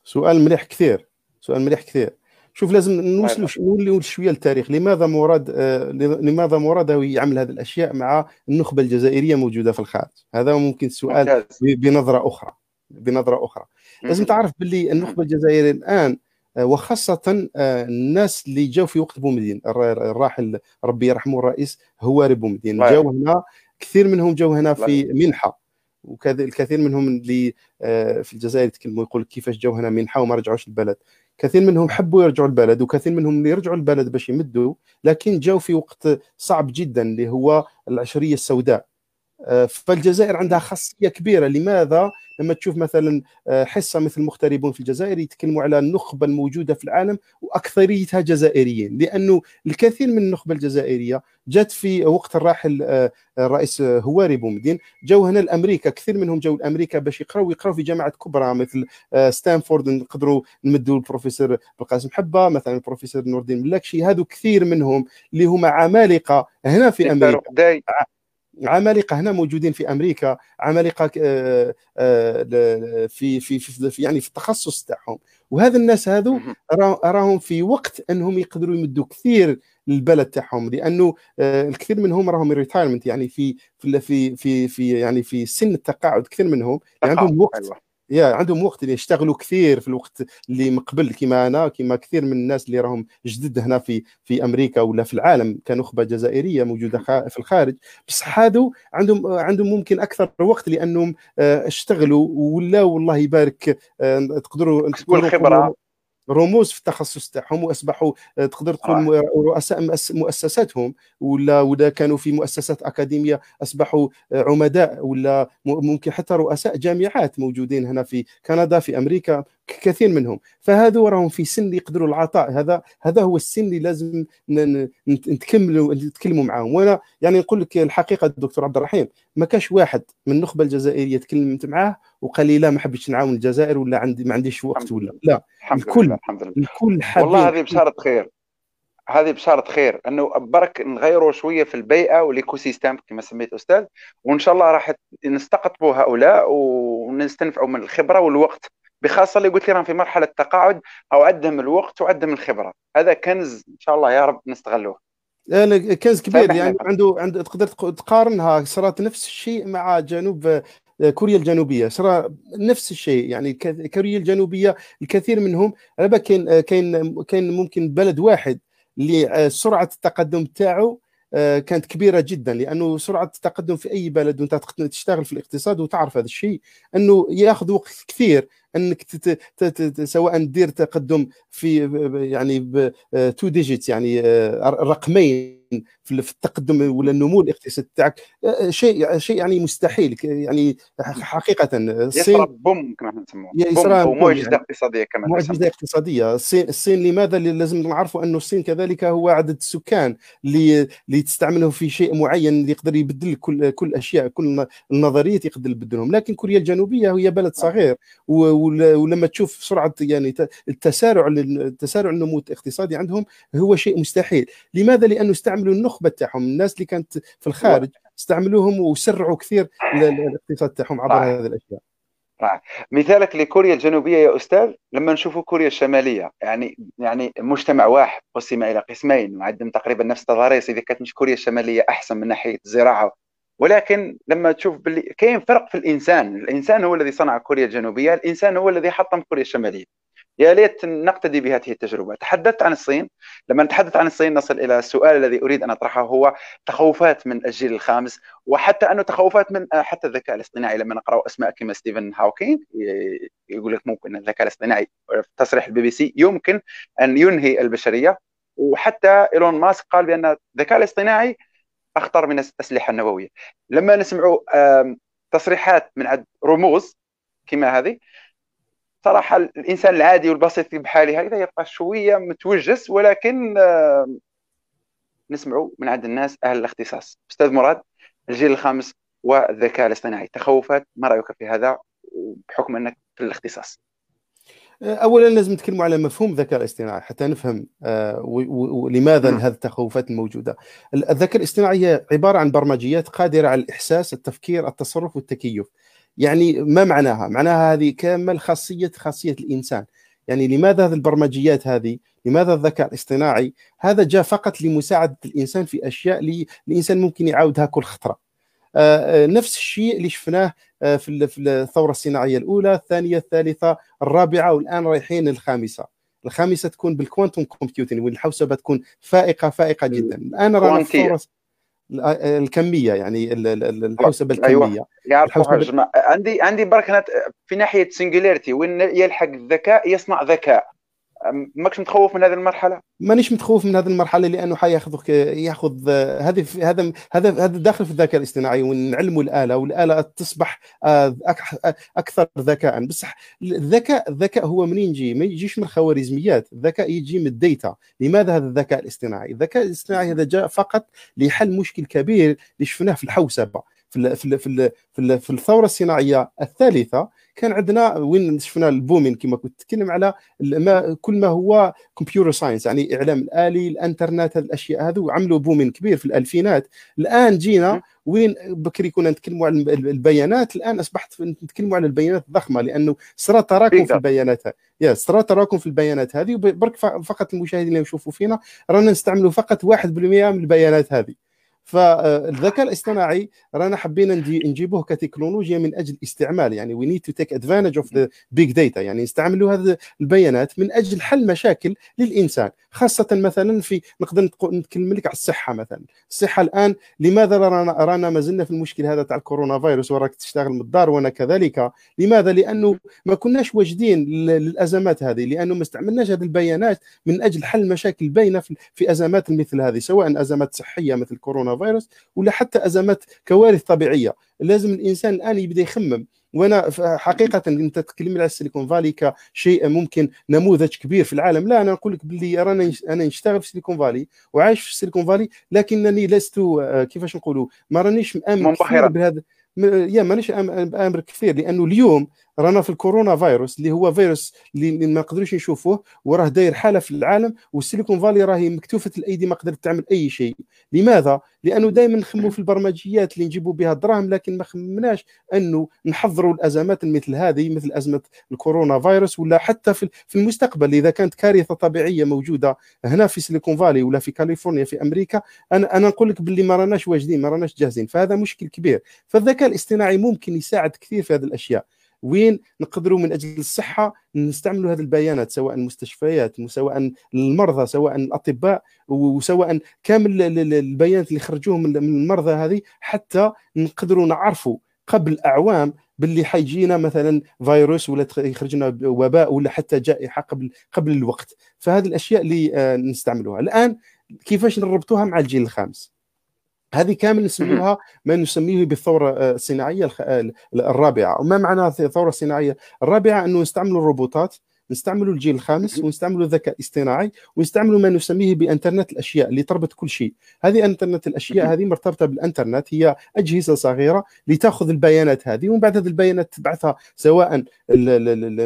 سؤال مليح كثير. سؤال مليح كثير. شوف لازم نوصلوا نولوا شوية للتاريخ لماذا مراد آه لماذا مراد يعمل هذه الأشياء مع النخبة الجزائرية موجودة في الخارج؟ هذا ممكن سؤال بنظرة أخرى. بنظرة أخرى. لازم تعرف باللي النخبة الجزائرية الآن آه وخاصة آه الناس اللي جاوا في وقت بومدين الراحل ربي يرحمه الرئيس هواري بومدين جاوا هنا كثير منهم جاوا هنا في منحة. وكذا الكثير منهم اللي في الجزائر يتكلموا يقول كيفاش جاوا هنا منحة وما رجعوش البلد. كثير منهم حبوا يرجعوا البلد وكثير منهم يرجعوا البلد باش يمدوا لكن جاوا في وقت صعب جدا اللي هو العشرية السوداء. فالجزائر عندها خاصية كبيرة. لماذا؟ لما تشوف مثلا آه، حصة مثل مغتربون في الجزائر يتكلموا على النخبة الموجودة في العالم وأكثريتها جزائريين لأنه الكثير من النخبة الجزائرية جات في وقت الراحل آه، الرئيس هواري بومدين. جاوا هنا لأمريكا كثير منهم جاوا لأمريكا باش يقراوا يقراوا في جامعات كبرى مثل ستانفورد نقدروا نمدوا البروفيسور بالقاسم حبة مثلا البروفيسور نور الدين ملاكشي. هذو كثير منهم اللي هما عمالقة هنا في أمريكا. عمالقه هنا موجودين في أمريكا عمالقه آه، آه، في في في يعني في التخصص تاعهم. وهذا الناس هذو اراهم في وقت أنهم يقدروا يمدوا كثير للبلد تاعهم. لأنه آه، الكثير منهم راهم ريتايرمنت يعني في في في في يعني في سن التقاعد كثير منهم. عندهم وقت أيوة. يا عندهم وقت اللي يشتغلوا كثير في الوقت اللي مقبل كما أنا كما كثير من الناس اللي راهم جدد هنا في في أمريكا ولا في العالم. كنخبه جزائرية موجودة في الخارج. بصح هادو عندهم عندهم ممكن أكثر وقت لأنهم آه، اشتغلوا ولا والله يبارك آه، تقدروا تقدروا الخبره رموز في التخصص تاعهم وأصبحوا آه، تقدر تقول. رؤساء مؤسساتهم ولا ولا كانوا في مؤسسات أكاديمية أصبحوا آه، عمداء ولا ممكن حتى رؤساء جامعات موجودين هنا في كندا في أمريكا كثير منهم. فهذو راهم في سن يقدروا العطاء. هذا هذا هو السن اللي لازم نتكملوا نتكلموا معاهم. وأنا يعني نقول لك الحقيقة الدكتور عبد الرحيم ما كاش واحد من النخبة الجزائرية تكلمت معاه وقال لي لا ما حبيتش نعاون الجزائر ولا عندي ما عنديش وقت ولا. لا الحمد الكل لله. الحمد لله. الكل والله هذه بشارة خير. هذه بشارة خير. أنه برك نغيروا شوية في البيئة وال ecosystem كما سميت أستاذ وإن شاء الله راح نستقطبوا هؤلاء ونستنفعوا من الخبرة والوقت. بخاصة اللي قلت لي راهم في مرحلة تقاعد أو عندهم الوقت وعندهم الخبرة. هذا كنز إن شاء الله يا رب نستغلوه كنز كبير يعني عنده عنده تقدر تقارنها صارت نفس الشيء مع جنوب آه، كوريا الجنوبية. صار نفس الشيء يعني كوريا الجنوبية الكثير منهم كاين آه، كاين كاين ممكن بلد واحد اللي آه، سرعة التقدم تاعو كانت كبيرة جدا لأنه سرعة التقدم في أي بلد وأنت تشتغل في الاقتصاد وتعرف هذا الشيء أنه يأخذ وقت كثير أنك سواء دير تقدم في يعني two digit يعني رقمين. في التقدم ولا النمو الاقتصادي تاعك شيء شيء يعني مستحيل يعني حقيقة الصين boom كما نسموه boom معجزة يعني اقتصادية كمان معجزة اقتصادية. الصين الصين لماذا لازم نعرفوا انه الصين كذلك هو عدد السكان اللي اللي تستعمله في شيء معين اللي يقدر يبدل كل كل الاشياء كل النظريات يقدر يبدلهم. لكن كوريا الجنوبية هي بلد صغير ولما تشوف سرعة يعني التسارع التسارع النمو الاقتصادي عندهم هو شيء مستحيل. لماذا؟ لأنه استعملوا النخبة تاعهم. الناس اللي كانت في الخارج استعملوهم وسرعوا كثير الاقتصاد تاعهم عبر هذه الأشياء. مثالك لكوريا الجنوبية يا أستاذ لما نشوفوا كوريا الشمالية يعني يعني مجتمع واحد قسم إلى قسمين وعندهم تقريبا نفس التضاريس إذا كانت مش كوريا الشمالية أحسن من ناحية الزراعه ولكن لما تشوف باللي كاين فرق في الإنسان. الإنسان هو الذي صنع كوريا الجنوبية الإنسان هو الذي حطم كوريا الشمالية. يا ليت نقتدي بهذه التجربة. تحدثت عن الصين. لما نتحدث عن الصين نصل إلى السؤال الذي أريد أن أطرحه هو تخوفات من الجيل الخامس وحتى أنه تخوفات من حتى الذكاء الاصطناعي. لما نقرأ أسماء كما ستيفن هاوكينج يقول لك ممكن الذكاء الاصطناعي في تصريح البي بي سي يمكن أن ينهي البشرية. وحتى إيلون ماسك قال بأن الذكاء الاصطناعي أخطر من الأسلحة النووية. لما نسمع تصريحات من عند رموز كما هذه صراحة الإنسان العادي والبسيط بحالي هكذا يبقى شوية متوجس ولكن نسمع من عند الناس أهل الاختصاص. أستاذ مراد الجيل الخامس والذكاء الاصطناعي تخوفات ما رأيك في هذا؟ بحكم أنك في الاختصاص. اولا لازم نتكلموا على مفهوم الذكاء الاصطناعي حتى نفهم آه، ولماذا هذه التخوفات الموجوده الذكاء الاصطناعي هي عبارة عن برمجيات قادرة على الإحساس التفكير التصرف والتكيف. يعني ما معناها؟ معناها هذه كامل خاصية خاصية الإنسان. يعني لماذا هذه البرمجيات هذه؟ لماذا الذكاء الاصطناعي؟ هذا جاء فقط لمساعدة الإنسان في أشياء اللي الإنسان ممكن يعاودها كل خطرة. آه، آه، نفس الشيء اللي شفناه آه، في الثورة الصناعية الأولى الثانية الثالثة الرابعة والآن رايحين الخامسه الخامسة تكون بال quantum computing والحوسبة تكون فائقة فائقة جدا. الآن رانا الثوره الكمية يعني الحوسبة الكمية. أيوه الحوسبة عندي عندي برك في ناحية singularity وين يلحق الذكاء يصنع ذكاء. ماكش متخوف من هذه المرحلة؟ مانيش متخوف من هذه المرحلة لأنه حياخذ ياخذ هذه هذا هذا هذا داخل في الذكاء الاصطناعي ونعلموا الآلة والآلة تصبح آه، أكثر ذكاء. بصح الذكاء الذكاء هو منين يجي؟ ما يجيش من الخوارزميات. الذكاء يجي من ال data لماذا هذا الذكاء الاصطناعي الذكاء الاصطناعي هذا جاء فقط لحل مشكل كبير اللي شفناه في الحوسبة في في في في الثورة الصناعية الثالثة كان عندنا وين شفنا ال booming كما كنت تتكلم على ما كل ما هو computer science يعني إعلام الآلي الإنترنت هذه الاشياء هذو عملوا booming كبير في الألفينات. الآن جينا وين بكري كنا نتكلموا على البيانات الآن أصبحت نتكلموا على البيانات الضخمة لأنه صرا تراكم في البيانات. يا صرا تراكم في البيانات هذه برك فقط المشاهدين اللي يشوفوا فينا رانا نستعملوا فقط 1% من البيانات هذه. فالذكاء الاصطناعي رانا حبينا نجيبوه كتكنولوجيا من أجل استعمال يعني we need to take advantage of the big data يعني نستعملوا هذه البيانات من أجل حل مشاكل للإنسان خاصة مثلا في نقدر نتكلم لك على الصحة مثلا. الصحة الآن لماذا رانا رانا ما زلنا في المشكل هذا تاع الكورونا فيروس وراك تشتغل من الدار وأنا كذلك؟ لماذا؟ لأنه ما كناش واجدين للأزمات هذه لأنه ما استعملناش هذه البيانات من أجل حل مشاكل باينه في أزمات مثل هذه سواء أزمات صحية مثل كورونا فيروس ولا حتى أزمات كوارث طبيعية. لازم الإنسان الآن يبدأ يخمم. وأنا حقيقة أنت تتكلم على السيليكون فالي كشيء ممكن نموذج كبير في العالم. لا أنا نقول لك باللي رانا أنا نشتغل في السيليكون فالي وعايش في السيليكون فالي لكنني لست آه، كيفاش نقولوا؟ ما رانيش مأمن بهذا يا مانيش أمر كثير لأنه اليوم رانا في الكورونا فيروس اللي هو فيروس اللي ما نقدروش نشوفوه وراه داير حالة في العالم والسيليكون فالي راهي مكتوفة الأيدي ما قدرت تعمل أي شيء. لماذا؟ لأنه دائما نخموا في البرمجيات اللي نجيبوا بها الدراهم لكن ما خمناش أنه نحضروا الأزمات مثل هذه مثل أزمة الكورونا فيروس ولا حتى في المستقبل. إذا كانت كارثة طبيعية موجودة هنا في سيليكون فالي ولا في كاليفورنيا في أمريكا أنا أنا نقول لك باللي ما راناش واجدين ما راناش جاهزين فهذا مشكل كبير. فالذكاء الاصطناعي ممكن يساعد كثير في هذه الأشياء. وين نقدروا من أجل الصحة نستعملوا هذه البيانات سواء المستشفيات سواء المرضى سواء الأطباء وسواء كامل البيانات اللي خرجوهم من المرضى هذه حتى نقدروا نعرفوا قبل اعوام باللي حيجينا مثلا فيروس ولا يخرج لنا وباء ولا حتى جائحة قبل قبل الوقت. فهذه الأشياء اللي آه، نستعملوها. الآن كيفاش نربطوها مع الجيل الخامس؟ هذه كامل نسميها ما نسميه بالثورة آه، الصناعية الرابعة. وما معنى الثورة الصناعية؟ الرابعة أنه نستعمل الروبوتات نستعملوا الجيل الخامس ونستعملوا الذكاء الاصطناعي ونستعملوا ما نسميه بانترنت الاشياء اللي تربط كل شيء. هذه انترنت الاشياء هذه مرتبطة بالانترنت هي أجهزة صغيرة لتأخذ البيانات هذه ومن بعد هذه البيانات تبعثها سواء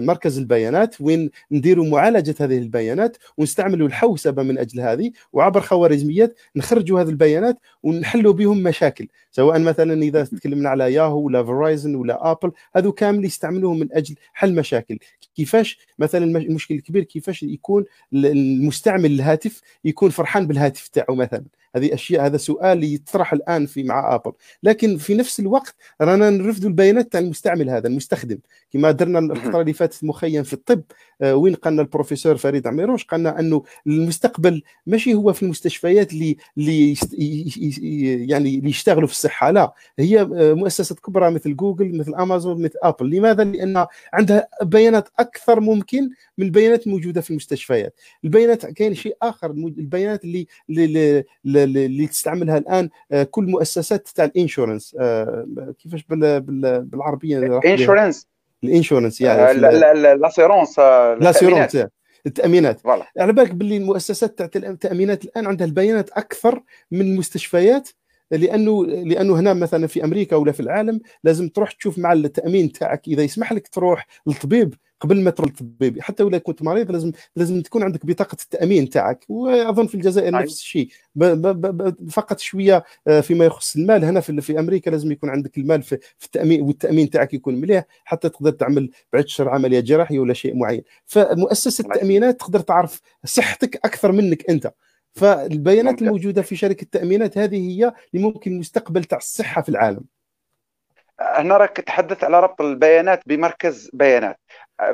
مركز البيانات وين نديروا معالجة هذه البيانات ونستعملوا الحوسبة من أجل هذه وعبر خوارزميات نخرجوا هذه البيانات ونحلوا بهم مشاكل. سواء مثلا إذا تكلمنا على ياهو ولا Verizon ولا Apple هذو كامل يستعملوهم من أجل حل مشاكل. كيفاش؟ مثلا المشكل الكبير كيفاش يكون المستعمل الهاتف يكون فرحان بالهاتف تاعو مثلا. هذه أشياء هذا سؤال يطرح الآن في مع Apple. لكن في نفس الوقت رانا نرفدوا البيانات تاع المستعمل هذا المستخدم. كما درنا الفترة اللي فاتت مخيم في الطب وين قالنا البروفيسور فريد عميروش؟ قالنا أنه المستقبل ماشي هو في المستشفيات اللي اللي يعني اللي يشتغلوا في الصحة. لا هي آه، مؤسسات كبرى مثل جوجل مثل أمازون مثل Apple. لماذا؟ لأن عندها بيانات أكثر ممكن من البيانات الموجودة في المستشفيات. البيانات كاين شيء آخر البيانات اللي اللي, اللي تستعملها الآن آه، كل مؤسسات تاع ال insurance. كيفاش بالعربية؟ insurance ال insurance يعني l'assurance l'assurance التأمينات. على بالك باللي المؤسسات تاع التأمينات الآن عندها البيانات أكثر من المستشفيات لأنه لأنه هنا مثلا في أمريكا ولا في العالم لازم تروح تشوف مع التأمين تاعك إذا يسمح لك تروح للطبيب قبل ما تروح للطبيب حتى ولا كنت مريض لازم لازم تكون عندك بطاقة التأمين تاعك وأظن في الجزائر أيوة. نفس الشيء. فقط شوية آه، فيما يخص المال هنا في, في أمريكا لازم يكون عندك المال في, في التامين والتأمين تاعك يكون مليح حتى تقدر تعمل بعد شهر عملية جراحية ولا شيء معين. فمؤسسة التأمينات تقدر تعرف صحتك أكثر منك أنت. فالبيانات ممكن. الموجودة في شركة التأمينات هذه هي اللي ممكن المستقبل تاع الصحة في العالم. هنا راك تحدث على ربط البيانات بمركز بيانات.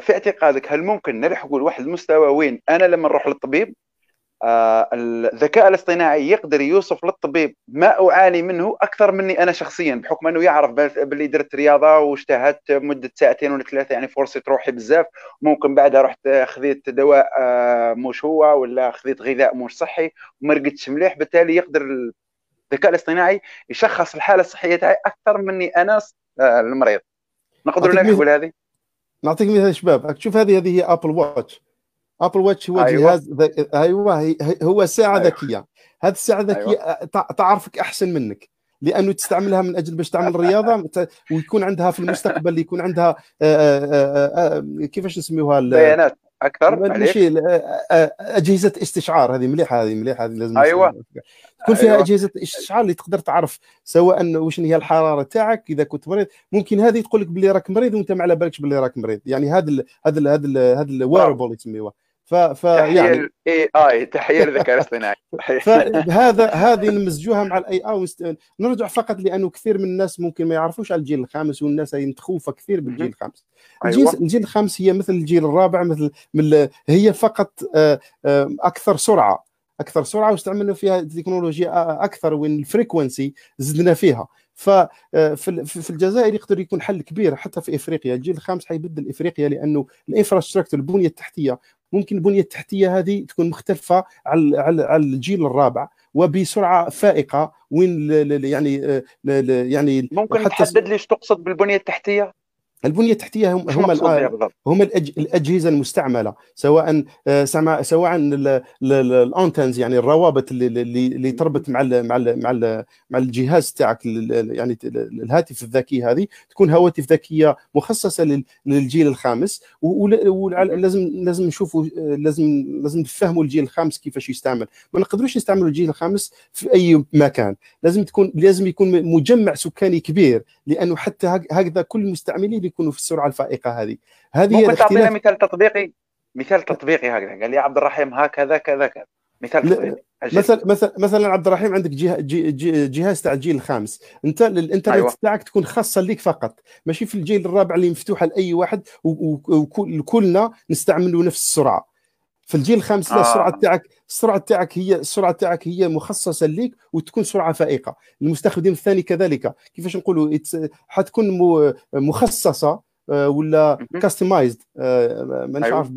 في اعتقادك هل ممكن نلحقوا لواحد المستوى وين؟ أنا لما نروح للطبيب آه، الذكاء الاصطناعي يقدر يوصف للطبيب ما أعاني منه أكثر مني أنا شخصيا بحكم أنه يعرف باللي درت رياضة واجتهدت مدة ساعتين ولا ثلاثة يعني فرصة روحي بزاف. ممكن بعدها رحت خذيت دواء آه، مش هو ولا خذيت غذاء مش صحي وما رقدتش مليح. بالتالي يقدر الذكاء الاصطناعي يشخص الحالة الصحية تاعي أكثر مني أنا المريض نقدروا نحكوا هذه نعطيك مثال شباب شوف هذه هذه هي Apple Watch Apple Watch هو أيوة. جهاز أيوه هو ساعة أيوة. ذكية هذه الساعة الذكيه أيوة. تعرفك أحسن منك لأنه تستعملها من أجل باش تعمل رياضة ويكون عندها في المستقبل يكون عندها آآ آآ آآ كيفاش نسميوها بيانات أكثر ماشي أجهزة استشعار هذه مليحة هذه مليحة هذه لازم أيوه. تكون فيها أيوة. أجهزة استشعار اللي تقدر تعرف سواء واش هي الحرارة تاعك إذا كنت مريض. ممكن هذه تقول لك باللي راك مريض وأنت ما على بالكش باللي راك مريض. يعني هذا هذا هذا هذا ال wearable يسميوها ف ف يعني AI تحية للذكاء الاصطناعي. *laughs* فهذا هذه نمزجوها مع ال AI نرجع فقط لأنه كثير من الناس ممكن ما يعرفوش على الجيل الخامس والناس هي متخوفة كثير بالجيل الخامس. الجيل, أيوة. الجيل الخامس هي مثل الجيل الرابع مثل من هي فقط آه، آه، أكثر سرعة. أكثر سرعة واستعملنا فيها تكنولوجيا أكثر وين ال frequency زدنا فيها. ففي آه، في الجزائر يقدر يكون حل كبير حتى في إفريقيا. الجيل الخامس حيبدل إفريقيا لأنه ال infrastructure البنية التحتية ممكن البنية التحتية هذه تكون مختلفة على على الجيل الرابع وبسرعة فائقة وين يعني آه، يعني ممكن تحدد لي إيش تقصد بالبنية التحتية؟ البنية التحتية هم هم هم الأجهزة المستعملة سواء آه، سواء الأنتنز يعني الروابط اللي اللي تربط مع ال مع ال مع ال مع الجهاز تاعك يعني الهاتف الذكي هذه تكون هواتف ذكية مخصصة للجيل الخامس ولازم لازم نشوفوا لازم لازم نفهموا الجيل الخامس كيفاش يستعمل. ما نقدروش نستعملوا الجيل الخامس في أي مكان. لازم تكون لازم يكون مجمع سكاني كبير لأنه حتى هكذا كل المستعملين يكونوا في السرعة الفائقة هذه. هذه ممكن تعطينا مثال تطبيقي؟ مثال تطبيقي هكذا. قال لي عبد الرحيم هكذا كذا كذا. مثال تطبيقي. مثلا مثلا مثلا عبد الرحيم عندك جهاز تاع الجيل الخامس انت الانترنت أيوة. تاعك تكون خاصة ليك فقط. ماشي في الجيل الرابع اللي مفتوحه لأي واحد وكلنا نستعملوا نفس السرعة. في الجيل الخامس لا السرعة آه. تاعك السرعة تاعك هي السرعة تاعك هي مخصصة ليك وتكون سرعة فائقة. المستخدم الثاني كذلك. كيفاش نقولوا؟ حتكون مخصصة ولا customized آه، مانيش. عارف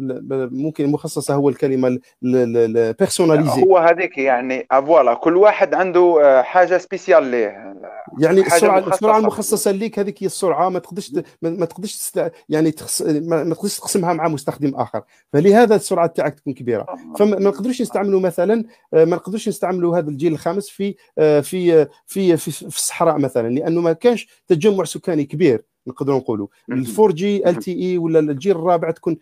ممكن مخصصة هو الكلمة ال personnalisé هو هذيك يعني voilà كل واحد عنده آه، حاجة spécial ليه. يعني السرعة السرعة المخصصة ليك هذيك هي السرعة ما تقدرش ما تقدرش يعني تخص ما تقدرش تقسمها مع مستخدم آخر. فلهذا السرعة تاعك تكون كبيرة. فما نقدروش نستعملوا مثلا ما نقدروش نستعملوا هذا الجيل الخامس في في في في, في الصحراء مثلا لأنه ما كانش تجمع سكاني كبير. نقدروا نقولوا. ال 4G LTE ولا الجيل الرابع تكون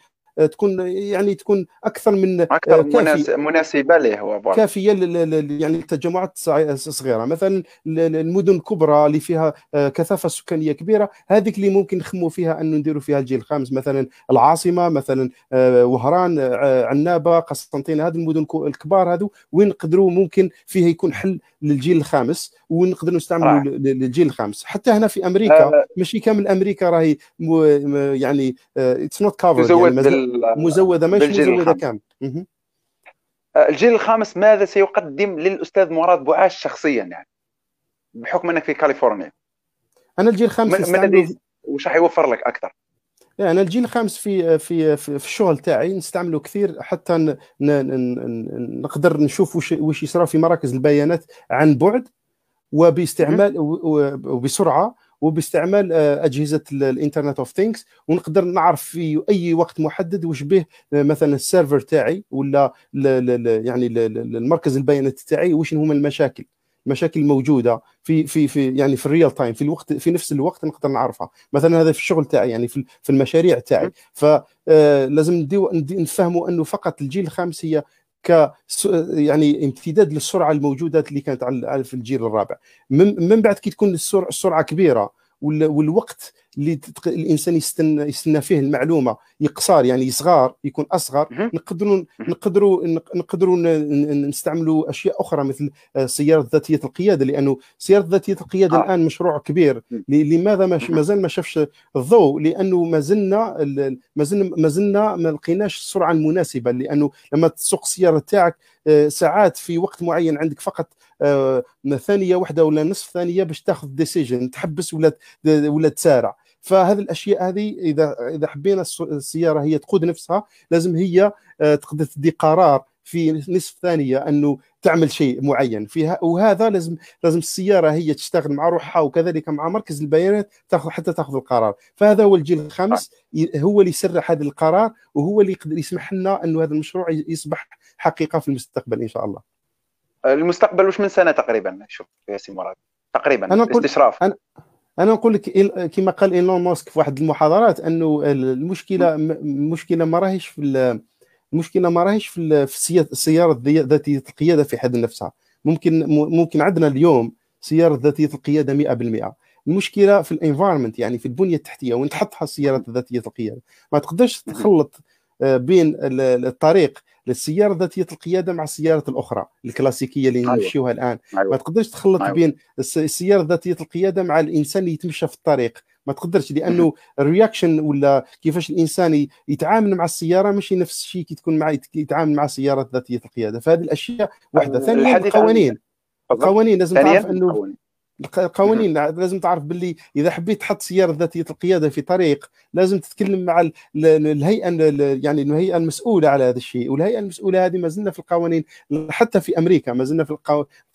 تكون يعني تكون أكثر من أكثر كافي مناسبة له هو كافية يعني التجمعات الصغيرة مثلا المدن الكبرى اللي فيها آه، كثافة سكانية كبيرة هذيك اللي ممكن نخموا فيها انه نديروا فيها الجيل الخامس. مثلا العاصمة مثلا آه، وهران آه، عنابة قسنطينه هذه المدن الكبار هذو وين نقدروا ممكن فيها يكون حل للجيل الخامس ونقدروا نستعملوا للجيل الخامس. حتى هنا في أمريكا ماشي كامل أمريكا راهي يعني it's not covered مزودة ماشي مزودة كامل. آه، الجيل الخامس ماذا سيقدم للأستاذ مراد بوعاش شخصيا يعني؟ بحكم أنك في كاليفورنيا. أنا الجيل الخامس من الذي وش حيوفر لك أكثر؟ يعني أنا الجيل الخامس في في في, الشغل تاعي نستعمله كثير حتى نقدر نشوف وش وش يصرى في مراكز البيانات عن بعد وباستعمال وبسرعة وباستعمال آه، أجهزة ال Internet of Things ونقدر نعرف في أي وقت محدد وش به آه، مثلا ال server تاعي ولا يعني المركز البيانات تاعي وش هما المشاكل؟ المشاكل الموجوده في في في يعني في ال real time في الوقت في نفس الوقت نقدر نعرفها. مثلا هذا في الشغل تاعي يعني في في المشاريع تاعي. فلازم آه، نفهموا أنه فقط الجيل الخامس هي ك يعني امتداد للسرعة الموجودة اللي كانت في الجيل الرابع. من بعد كي تكون السرعة كبيرة والوقت اللي الإنسان يستنى يستنى فيه المعلومة. يقصر يعني يصغر يكون أصغر. نقدروا نقدروا نقدروا نستعملوا أشياء أخرى مثل السيارة آه، ذاتيه القيادة لأنه سياره ذاتيه القيادة آه. الآن مشروع كبير. لماذا ما زال ما شافش الضوء؟ لأنه ما زلنا ما زلنا ما زلنا ما لقيناش السرعة المناسبة. لأنه لما تسوق السيارة تاعك ساعات في وقت معين عندك فقط ثانية واحدة ولا نصف ثانية باش تاخذ ديسيجن تحبس ولا ولا تسارع. فهذه الأشياء هذه إذا إذا حبينا السيارة هي تقود نفسها لازم هي تقدر تدي قرار في نصف ثانية أنه تعمل شيء معين. فيها وهذا لازم لازم السيارة هي تشتغل مع روحها وكذلك مع مركز البيانات تاخذ حتى تاخذ القرار. فهذا هو الجيل الخامس هو اللي يسرع هذا القرار وهو اللي يقدر يسمح لنا أنه هذا المشروع يصبح حقيقة في المستقبل إن شاء الله. المستقبل وش من سنة تقريبا شوف ياسين مراد تقريبا أنا استشراف أنا أنا نقول لك كما قال إيلون ماسك في واحد المحاضرات أنه المشكلة المشكلة ما راهيش في المشكلة ما راهيش في في السيارة ذاتية القيادة في حد نفسها. ممكن ممكن عندنا اليوم سيارة ذاتية القيادة 100% المشكلة في ال environment يعني في البنية التحتية وين تحطها السيارات ذاتية القيادة. ما تقدرش تخلط آه، بين الطريق للسيارة ذاتيه القيادة مع السيارات الأخرى الكلاسيكية اللي أيوة. نمشيوها الآن. أيوة. ما تقدرش تخلط أيوة. بين السيارة ذاتيه القيادة مع الإنسان اللي يتمشى في الطريق. ما تقدرش لأنه ال reaction ولا كيفاش الإنسان يتعامل مع السيارة ماشي نفس الشيء كي تكون مع يتعامل مع سياره ذاتيه القيادة. فهذه الأشياء واحدة. ثانيا القوانين القوانين لازم تعرف أنه القوانين لازم تعرف باللي إذا حبيت تحط سيارة ذاتية القيادة في طريق لازم تتكلم مع الهيئة يعني الهيئة المسؤولة على هذا الشيء. والهيئة المسؤولة هذه ما زلنا في القوانين حتى في أمريكا ما زلنا في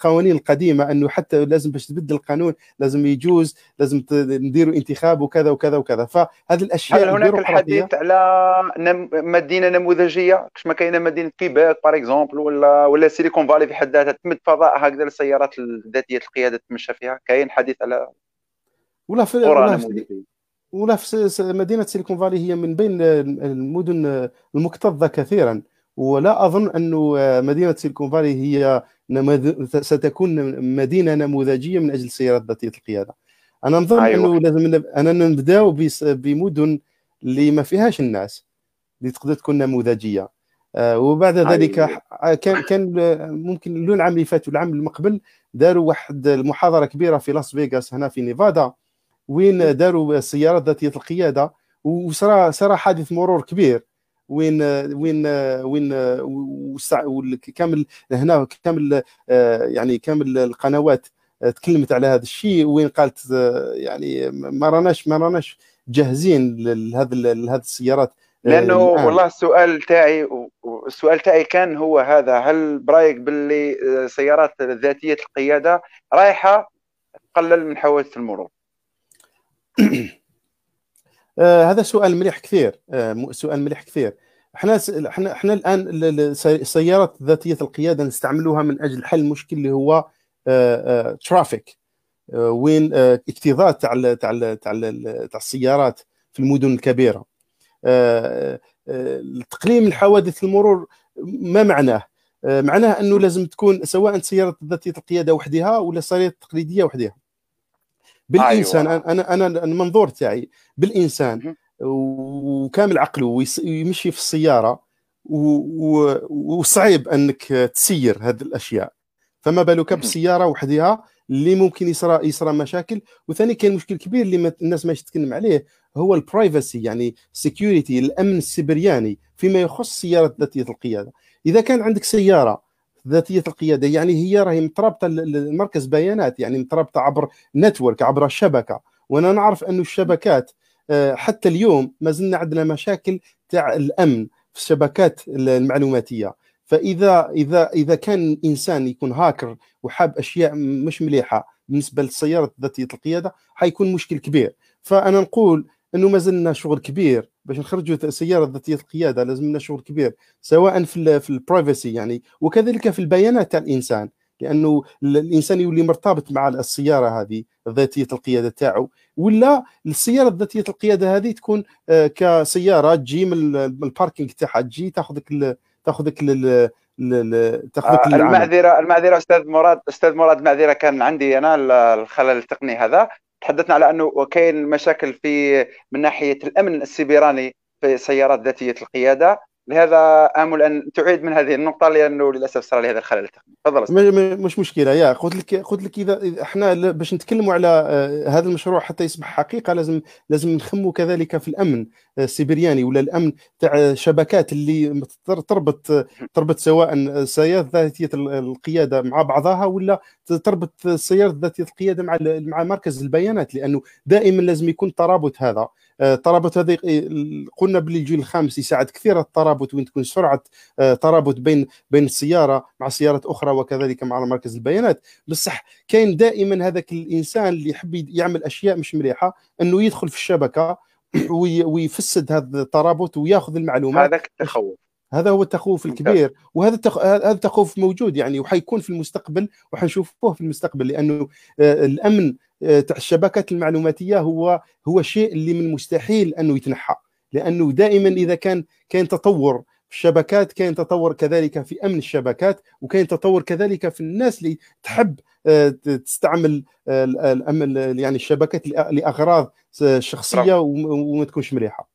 القوانين القديمة أنه حتى لازم باش تبدل القانون لازم يجوز لازم نديروا انتخاب وكذا وكذا وكذا. فهذه الأشياء هل هناك الحديث على مدينة نموذجية؟ كما كاينة مدينة كيباك par exemple ولا ولا Silicon Valley في حد ذاتها تمد فضاء هكذا للسيارات الذاتيه القيادة تمشى فيها؟ كاين حديث على ولا في ولا في, ولا في مدينة سيليكون فالي هي من بين المدن المكتظة كثيرا. ولا أظن انه مدينة سيليكون فالي هي ستكون مدينة نموذجية من أجل السيارات ذاتيه القيادة. أنا نظن أيوة. أنه لازم اننا نبداو بمدن اللي ما فيهاش الناس اللي تقدر تكون نموذجية. آه، وبعد ذلك أيوة. كان كان ممكن العام اللي فات والعام المقبل داروا واحد المحاضرة كبيرة في لاس فيغاس هنا في نيفادا وين داروا سيارات ذاتية القيادة وصرا صرا حادث مرور كبير وين وين وين كامل هنا كامل يعني كامل القنوات تكلمت على هذا الشيء وين قالت يعني ما راناش ما راناش جاهزين لهذا لهذه السيارات لأنه الآن. والله السؤال تاعي السؤال تاعي كان هو هذا هل برايك باللي سيارات ذاتية القيادة رايحة تقلل من حوادث المرور؟ *coughs* آه هذا سؤال مليح كثير آه سؤال مليح كثير. إحنا إحنا إحنا الآن السيارات ذاتية القيادة نستعملوها من أجل حل مشكل اللي هو ترافيك آه، آه، آه، وين اكتظاظ تاع تاع تاع السيارات في المدن الكبيرة. تقليل من حوادث المرور ما معناه؟ معناه أنه لازم تكون سواء سيارة ذاتية القيادة وحدها ولا سيارة تقليدية وحدها. بالإنسان أيوة. أنا أنا المنظور تاعي بالإنسان وكامل عقله ويمشي في السيارة وصعيب أنك تسير هذه الأشياء. فما بالك بالسياره وحدها اللي ممكن يصرى يصرى مشاكل. وثاني كان مشكل كبير اللي الناس ما تتكلم عليه هو ال privacy يعني security الأمن السيبراني فيما يخص سيارة ذاتية القيادة. إذا كان عندك سيارة ذاتية القيادة يعني هي راهي مترابطة لمركز بيانات يعني مترابطة عبر network عبر الشبكة. وأنا نعرف انه الشبكات آه، حتى اليوم ما زلنا عندنا مشاكل تاع الأمن في الشبكات المعلوماتية. فإذا إذا إذا كان انسان يكون هاكر وحاب أشياء مش مليحة بالنسبة للسيارة ذاتية القيادة حيكون مشكل كبير. فأنا نقول إنه ما زلنا شغل كبير باش نخرجوا سيارة ذاتية القيادة لازم لنا شغل كبير سواء في في البرايفسي يعني وكذلك في البيانات تاع الإنسان. لأنه الإنسان يولي مرتبط مع السيارة هذه ذاتية القيادة تاعو ولا السيارة ذاتية القيادة هذه تكون آه، كسيارة تجي من الباركينج تاعها تجي تاخذك تاخذك لل تاخذك آه المعذره المعذرة أستاذ مراد أستاذ مراد معذره كان عندي أنا الخلل التقني هذا. تحدثنا على أنه كاين مشاكل في من ناحية الأمن السيبراني في سيارات ذاتية القيادة. لهذا آمل أن تعيد من هذه النقطة لأنه للأسف صار لي هذا الخلل التقني. تفضل مش مشكلة. يا قلت لك قلت لك إذا إحنا باش نتكلموا على آه، هذا المشروع حتى يصبح حقيقة لازم لازم نخموا كذلك في الأمن آه، السيبرياني ولا الأمن تاع الشبكات اللي تربط تربط سواء السيارات ذاتية القيادة مع بعضها ولا تربط السيارات ذاتية القيادة مع مع مركز البيانات لأنه دائما لازم يكون ترابط هذا. الترابط هذا قلنا باللي الجيل الخامس يساعد كثير الترابط وين تكون سرعة آه، ترابط بين بين السيارة مع سيارات أخرى وكذلك مع مركز البيانات. بصح كاين دائما هذاك الإنسان اللي يحب يعمل أشياء مش مليحة إنه يدخل في الشبكة *clears throat* ويفسد هذا الترابط وياخذ المعلومات. هذاك التخوف. هذا هو التخوف الكبير وهذا التخ... هذا التخوف موجود يعني وحيكون في المستقبل وحنشوفه في المستقبل لأنه آه، الأمن آه، تاع الشبكات المعلوماتية هو هو شيء اللي من المستحيل أنه يتنحى لأنه دائما إذا كان كان تطور في الشبكات كاين تطور كذلك في أمن الشبكات وكاين تطور كذلك في الناس اللي تحب آه، تستعمل الأمن يعني الشبكات لأغراض شخصية وما تكونش مليحة.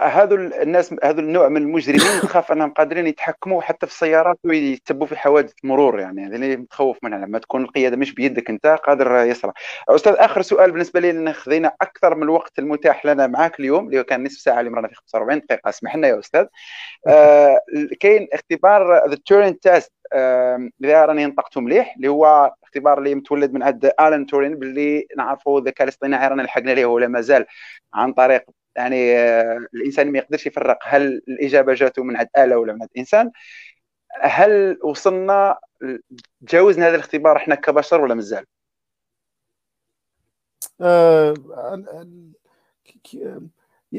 هذو الناس هذو النوع من المجرمين تخاف انهم قادرين يتحكموا حتى في السيارات ويتسببوا في حوادث مرور يعني هذا اللي متخوف منها لما تكون القيادة مش بيدك انت قادر يسرع. أستاذ آخر سؤال بالنسبة لي لأن خذينا أكثر من الوقت المتاح لنا معك اليوم اللي كان نصف ساعة اللي مرنا في 45 دقيقة. اسمح لنا يا أستاذ. آه كاين اختبار the Turing test إذا راني نطقته مليح اللي هو اختبار اللي متولد من عند آلان تورين باللي نعرفوا الذكاء الاصطناعي رانا لحقنا ليه ولا مازال عن طريق يعني آه، الإنسان ما يقدرش يفرق هل الإجابة جاته من عند آلة ولا من عند إنسان. هل وصلنا تجاوزنا هذا الاختبار إحنا كبشر ولا مازال؟ آه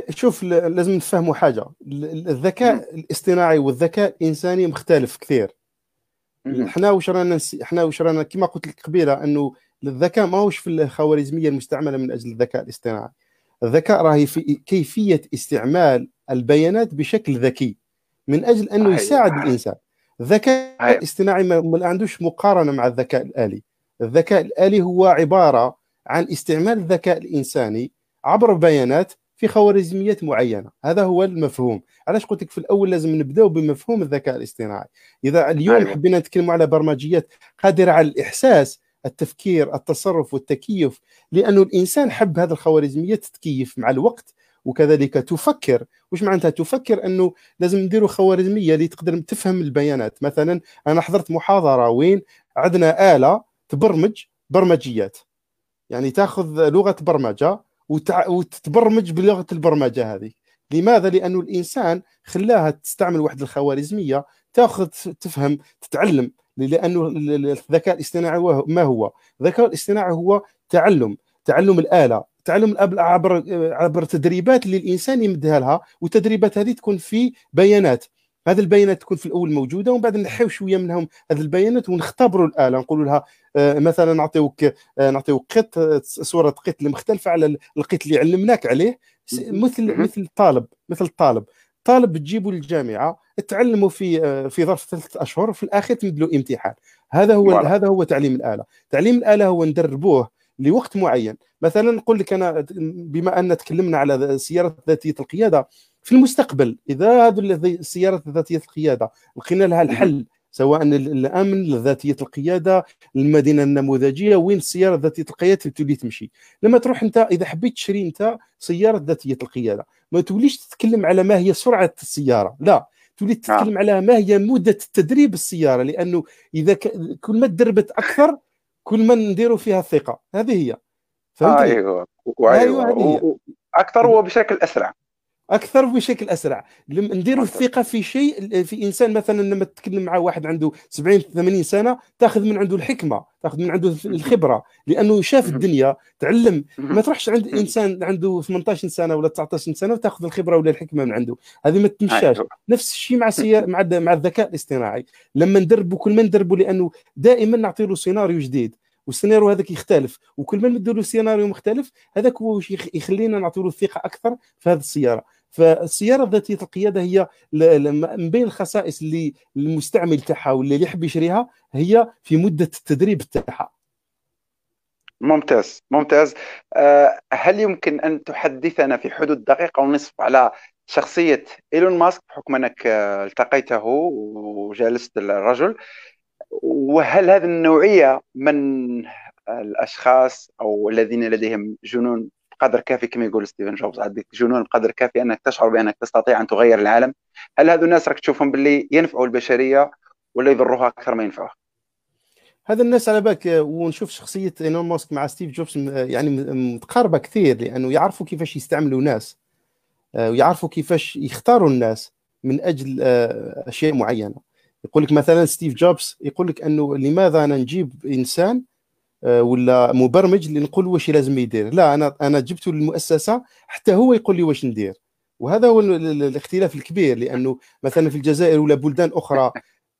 شوف لازم نفهموا حاجة. الذكاء الاصطناعي والذكاء الإنساني مختلف كثير. إحنا واش رانا إحنا واش رانا كما قلت لك قبيلة إنه الذكاء ماهوش في الخوارزمية المستعملة من أجل الذكاء الاصطناعي. الذكاء راهي في كيفية استعمال البيانات بشكل ذكي من أجل أنه يساعد الإنسان. الذكاء الاصطناعي ما عندوش مقارنة مع الذكاء الآلي. الذكاء الآلي هو عبارة عن استعمال الذكاء الإنساني عبر بيانات في خوارزميات معينة. هذا هو المفهوم. علاش قلت لك في الأول لازم نبداو بمفهوم الذكاء الاصطناعي؟ إذا اليوم أيوة. حبينا نتكلم على برمجيات قادرة على الإحساس التفكير التصرف والتكيف لأن الإنسان حب هذه الخوارزميات تتكيف مع الوقت وكذلك تفكر. وش معناتها تفكر؟ أنه لازم نديروا خوارزمية اللي تقدر تفهم البيانات. مثلا أنا حضرت محاضرة وين عندنا آلة تبرمج برمجيات. يعني تأخذ لغة برمجة وتع... وتتبرمج بلغة البرمجة هذه. لماذا؟ لأنه الإنسان خلاها تستعمل واحد الخوارزمية تأخذ تفهم تتعلم. لأنه الذكاء الاصطناعي ما هو؟ الذكاء الاصطناعي هو تعلم تعلم الآلة تعلم عبر عبر تدريبات اللي الإنسان يمدها لها والتدريبات هذه تكون في بيانات. هذه البيانات تكون في الأول موجودة ومن بعد نحيو شوية منهم هذه البيانات ونختبروا الآلة. نقولوا لها آه، مثلا نعطيوك آه، نعطيوك قط صورة قط مختلفه على القط اللي علمناك عليه. مثل مثل الطالب مثل الطالب طالب تجيبه للجامعة تعلموا في آه، في ظرف ثلاثة أشهر في الأخير تمد له امتحان. هذا هو مرة. هذا هو تعليم الآلة. تعليم الآلة هو ندربوه لوقت معين. مثلا نقول لك أنا بما أن تكلمنا على السيارات ذاتية القيادة في المستقبل إذا هذه السيارات ذاتية القيادة لقينا لها الحل سواء الآمن ذاتية القيادة المدينة النموذجية وين السياره ذاتية القيادة تولي تمشي. لما تروح أنت إذا حبيت تشري أنت سيارة ذاتية القيادة ما توليش تتكلم على ما هي سرعة السيارة. لا تولي تتكلم على ما هي مدة التدريب السيارة لأنه إذا ك... كل ما تدربت أكثر كل ما نديروا فيها الثقة. هذه هي. فهمت؟ أيوه. أيوه, أيوة. أكثر وبشكل أسرع. أكثر بشكل أسرع. نديروا الثقة في شيء في إنسان مثلا لما تتكلم مع واحد عنده 70 80 سنة تأخذ من عنده الحكمة تأخذ من عنده الخبرة. لأنه شاف الدنيا تعلم. ما تروحش عند إنسان عنده 18 سنة ولا 19 سنة وتأخذ الخبرة ولا الحكمة من عنده. هذه ما تمشاش. أيوه. نفس الشيء مع السيارة مع مع الذكاء الاصطناعي. لما ندربه كل ما ندربه لأنه دائما نعطي له سيناريو جديد. والسيناريو هذاك يختلف. وكل ما نديروا سيناريو مختلف هذاك هو يخلينا نعطي له الثقة أكثر في هذه السيارة. فالسيارة ذاتيه القياده هي من بين الخصائص اللي المستعمل تاعها واللي يحب يشريها هي في مدة التدريب تاعها. ممتاز ممتاز. أه هل يمكن أن تحدثنا في حدود دقيقة ونصف على شخصية إيلون ماسك بحكم أنك التقيته وجالست الرجل؟ وهل هذه النوعية من الأشخاص أو الذين لديهم جنون بقدر كافي كما يقول ستيفن جوبز. عندك جنون بقدر كافي أنك تشعر بأنك تستطيع أن تغير العالم. هل هذو الناس راك تشوفهم باللي ينفعوا البشرية ولا يضروها أكثر ما ينفعوها؟ هذا الناس على بالك ونشوف شخصية إيلون ماسك مع ستيف جوبز يعني متقاربة كثير لأنه يعرفوا كيفاش يستعملوا ناس آه، ويعرفوا كيفاش يختاروا الناس من أجل آه، أشياء معينة. يقول لك مثلا ستيف جوبز يقول لك أنه لماذا أنا نجيب إنسان ولا مبرمج اللي نقول واش لازم يدير. لا أنا أنا جبته للمؤسسه حتى هو يقول لي واش ندير. وهذا هو الاختلاف الكبير لأنه مثلا في الجزائر ولا بلدان أخرى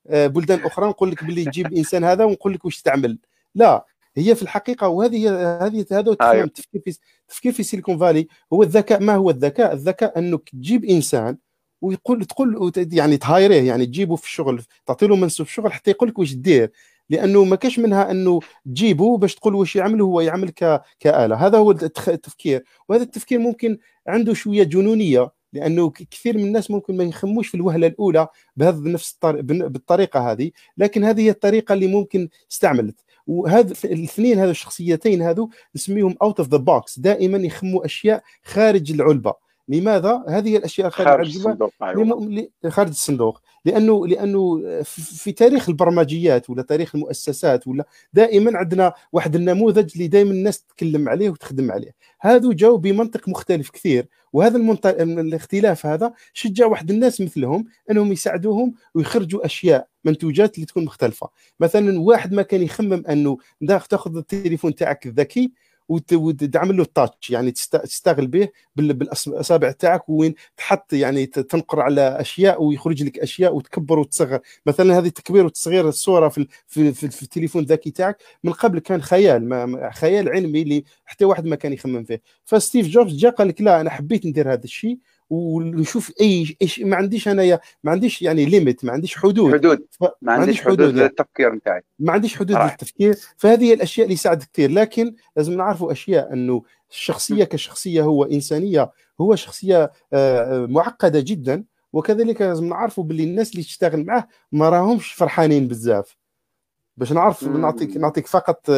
آه، بلدان أخرى نقول لك باللي تجيب الانسان هذا ونقول لك واش تعمل. لا هي في الحقيقة وهذه هذه هذا. التفكير في التفكير في سيليكون فالي. هو الذكاء ما هو الذكاء؟ الذكاء أنك تجيب إنسان ويقول تقول يعني ت hire يه يعني تجيبه في الشغل تعطي له منصب الشغل حتى يقول لك واش دير. لأنه ما كاش معنى أنه تجيبه باش تقول واش يعمل هو يعمل ك... كآلة. هذا هو التفكير. وهذا التفكير ممكن عنده شوية جنونية لأنه كثير من الناس ممكن ما يخموش في الوهلة الأولى بهذا بنفس الطريقة بالطريقة هذه. لكن هذه هي الطريقة اللي ممكن استعملت. وهذا الاثنين هذو الشخصيتين هذو نسميهم out of the box دائما يخموا أشياء خارج العلبة. لماذا هذه الأشياء خارج الصندوق أيوة. خارج الصندوق. لأنه لأنه في تاريخ البرمجيات ولا تاريخ المؤسسات ولا دائما عندنا واحد النموذج اللي دائما الناس تتكلم عليه وتخدم عليه. هذا جاوا بمنطق مختلف كثير وهذا المنطق الاختلاف هذا شجع واحد الناس مثلهم أنهم يساعدوهم ويخرجوا أشياء منتوجات اللي تكون مختلفة. مثلا واحد ما كان يخمم أنه تأخذ التليفون تاعك الذكي وتعمل له ال touch يعني تشتغل به بالاصابع تاعك وين تحط يعني تنقر على أشياء ويخرج لك أشياء وتكبر وتصغر. مثلا هذه التكبير وتصغير الصورة في في, في, في التليفون الذكي تاعك من قبل كان خيال ما خيال علمي اللي حتى واحد ما كان يخمم فيه. فستيف جوبز جا قال لك لا أنا حبيت ندير هذا الشيء ونشوف أي إيش ما عنديش انايا ما عنديش يعني limite ما عنديش حدود. حدود. ف... ما عنديش حدود, حدود للتفكير نتاعي ما عنديش حدود راح. للتفكير. فهذه الأشياء اللي ساعدت كثير لكن لازم نعرفوا أشياء إنه الشخصية كشخصية هو إنسانية هو شخصية آه، آه، معقدة جدا. وكذلك لازم نعرفوا باللي الناس اللي تشتغل معه ما راهمش فرحانين بزاف. باش نعرف نعطيك نعطيك فقط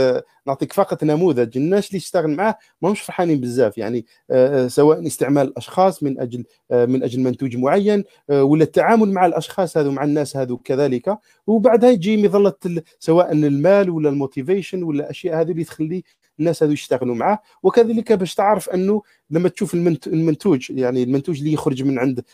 نعطيك فقط نموذج. الناس اللي تشتغل معاه ما همش فرحانين بزاف. يعني آه، آه، سواء استعمال الأشخاص من أجل آه، من أجل منتوج معين ولا التعامل مع الأشخاص هذو مع الناس هذو كذلك. وبعدها يجي مظله سواء المال ولا الموتيفيشن ولا الاشياء هذه اللي تخلي الناس هذو يشتغلوا معاه. وكذلك باش تعرف أنه لما تشوف المنتوج يعني المنتوج اللي يخرج من عند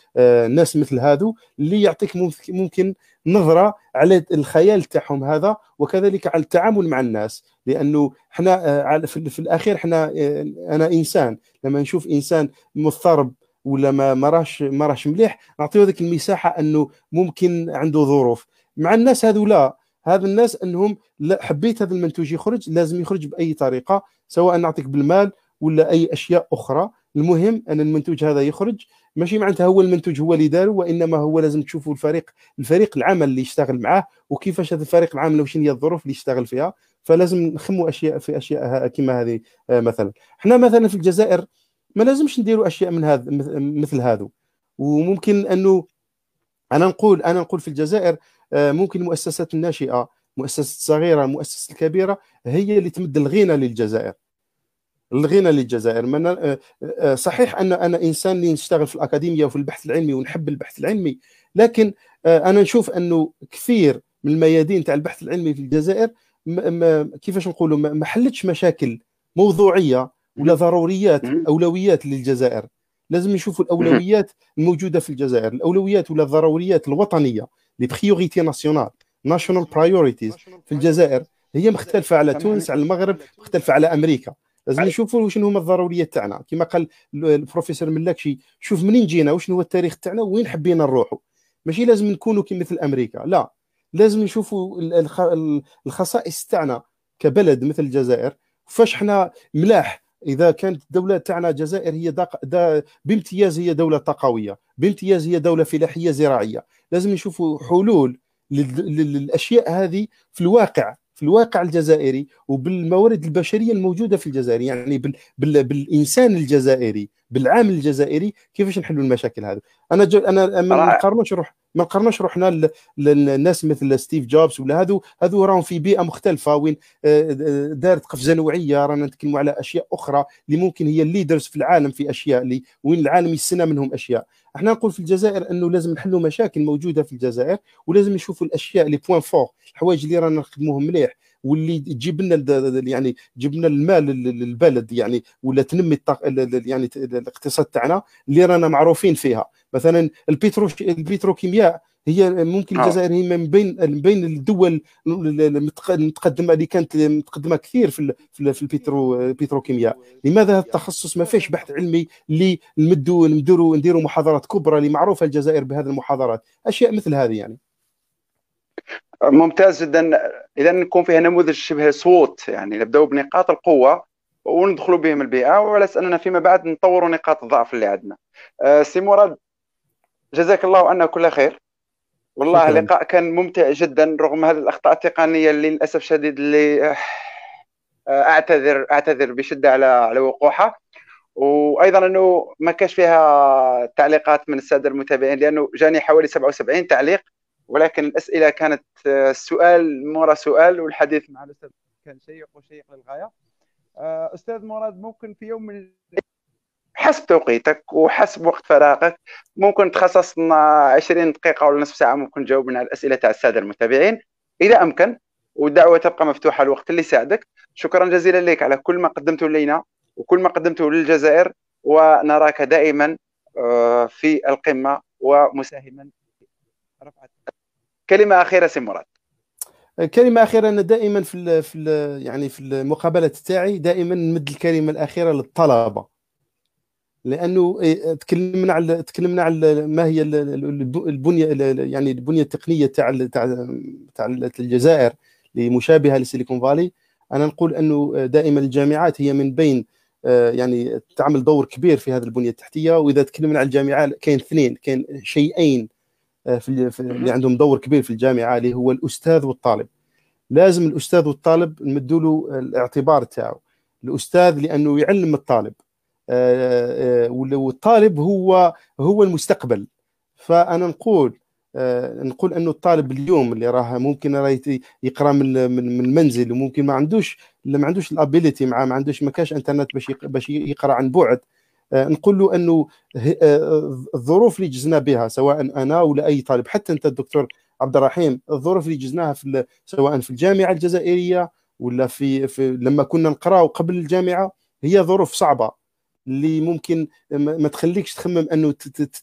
ناس مثل هذو اللي يعطيك ممكن نظرة على الخيال تاعهم هذا وكذلك على التعامل مع الناس. لأنه إحنا آه، في الأخير إحنا آه، أنا إنسان. لما نشوف إنسان مضطرب ولا ما راش ما راش مليح نعطيه ذيك المساحة أنه ممكن عنده ظروف. مع الناس هذو لا. هذا الناس أنهم حبيت هذا المنتوج يخرج لازم يخرج بأي طريقة سواء نعطيك بالمال ولا أي أشياء أخرى. المهم أن المنتوج هذا يخرج. ماشي معناتها هو المنتوج هو اللي داره وإنما هو لازم تشوفوا الفريق الفريق العمل اللي يشتغل معاه وكيفاش هذا الفريق العمل وش هي الظروف اللي يشتغل فيها. فلازم نخموا أشياء في أشياء كما هذه آه، مثلا. إحنا مثلا في الجزائر ما لازمش نديروا أشياء من هذا مثل هذا وممكن انه أنا نقول أنا نقول في الجزائر آه، ممكن المؤسسات الناشئة مؤسسات الصغيرة المؤسسات الكبيرة هي اللي تمد الغنى للجزائر. الغنى للجزائر من آه، آه، صحيح أن أنا إنسان اللي نشتغل في الأكاديمية وفي البحث العلمي ونحب البحث العلمي لكن آه، أنا نشوف أنه كثير من الميادين تاع البحث العلمي في الجزائر كيفاش نقولوا ما حلتش مشاكل موضوعية ولا ضروريات أولويات للجزائر. لازم نشوفوا الأولويات الموجودة في الجزائر الأولويات ولا الضروريات الوطنية les priorités nationales national priorities في الجزائر هي مختلفة على تونس على المغرب مختلفة على أمريكا. لازم نشوفوا شنو هما الضروريات تاعنا. كما قال البروفيسور ملاكشي شوف منين جينا وشنو هو التاريخ تاعنا وين حبينا نروحوا. ماشي لازم نكونوا كمثل أمريكا لا. لازم نشوفوا الخصائص تاعنا كبلد مثل الجزائر. فاش إحنا ملاح؟ إذا كانت الدولة تاعنا الجزائر هي دق... دا بامتياز هي دولة طاقوية بامتياز هي دولة فلاحية زراعية. لازم نشوفوا حلول للأشياء هذه في الواقع. في الواقع الجزائري وبالموارد البشرية الموجودة في الجزائر يعني بال بال بالإنسان الجزائري بالعامل الجزائري كيفاش نحلوا المشاكل هذه أنا جو أنا ما نقارنوش روح ما نقارنوش روحنا للناس مثل ستيف جوبز ولا هذو هذو راهم في بيئة مختلفة وين آه، دارت قفزة نوعية. رانا نتكلموا على أشياء أخرى اللي ممكن هي ال leaders في العالم في أشياء اللي وين العالم يستنى منهم أشياء. إحنا نقول في الجزائر إنه لازم نحلوا مشاكل موجودة في الجزائر ولازم نشوفوا الأشياء اللي points forts الحوايج اللي رانا نخدموهم مليح. واللي تجيب لنا يعني تجيب لنا المال للبلد يعني ولا تنمي يعني الاقتصاد تاعنا اللي رانا معروفين فيها. مثلا البترو البتروكيمياء هي ممكن آه. الجزائر هي من بين من بين الدول المتقدمة اللي كانت متقدمة كثير في في البترو البتروكيمياء. لماذا هذا التخصص ما فيش بحث علمي اللي نمدوا نديروا نديروا محاضرات كبرى اللي معروفة الجزائر بهذه المحاضرات؟ أشياء مثل هذه يعني. ممتاز جدا. اذا نكون فيها نموذج شبه صوت يعني نبداو بنقاط القوة وندخلوا بهم البيئة وعلى أننا فيما بعد نطوروا نقاط الضعف اللي عندنا. أه سي مراد جزاك الله عنا كل خير. والله اللقاء كان ممتع جدا رغم هذه الأخطاء التقنية اللي للأسف شديد اللي آه، أعتذر أعتذر بشدة على على وقوعها. وأيضا أنه ما كانش فيها تعليقات من السادة المتابعين لأنه جاني حوالي 77 تعليق. ولكن الأسئلة كانت آه، سؤال مورا سؤال والحديث مع الأستاذ كان شيق وشيق للغاية. آه، أستاذ مراد ممكن في يوم من حسب توقيتك وحسب وقت فراغك ممكن تخصص لنا 20 دقيقة ولا نصف ساعة ممكن تجاوبنا على الأسئلة تاع السادة المتابعين. إذا أمكن والدعوة تبقى مفتوحة الوقت اللي يساعدك. شكرا جزيلا لك على كل ما قدمته لنا وكل ما قدمته للجزائر ونراك دائما آه، في القمة ومساهما. رفعت كلمة أخيرة سي مراد. كلمة أخيرة أنا دائما في ال في ال يعني في المقابلات تاعي دائما نمد الكلمة الأخيرة للطلبة. لأنه إيه، تكلمنا على تكلمنا على ما هي البنية يعني البنية التقنية تاع تاع تاع الجزائر اللي مشابهة لسيليكون فالي. أنا نقول أنه دائما الجامعات هي من بين آه، يعني تعمل دور كبير في هذه البنية التحتية. وإذا تكلمنا على الجامعات كاين اثنين كاين شيئين آه، في اللي عندهم دور كبير في الجامعة اللي هو الأستاذ والطالب. لازم الأستاذ والطالب نمدوا له الاعتبار تاعه الأستاذ لأنه يعلم الطالب. آه، آه، والطالب هو هو المستقبل. فأنا نقول نقول أنه الطالب اليوم اللي راه ممكن راه يقرأ من من المنزل وممكن ما عندوش ما عندوش الابيليتي مع ما عندوش ما كاش انترنت باش باش يقرأ عن بعد. نقول له أنه آه، الظروف اللي جزنا بها سواء أنا ولا أي طالب حتى أنت الدكتور عبد الرحيم الظروف اللي جزناها في سواء في الجامعة الجزائرية ولا في, في لما كنا نقراو قبل الجامعة هي ظروف صعبة اللي ممكن ما تخليكش تخمم أنه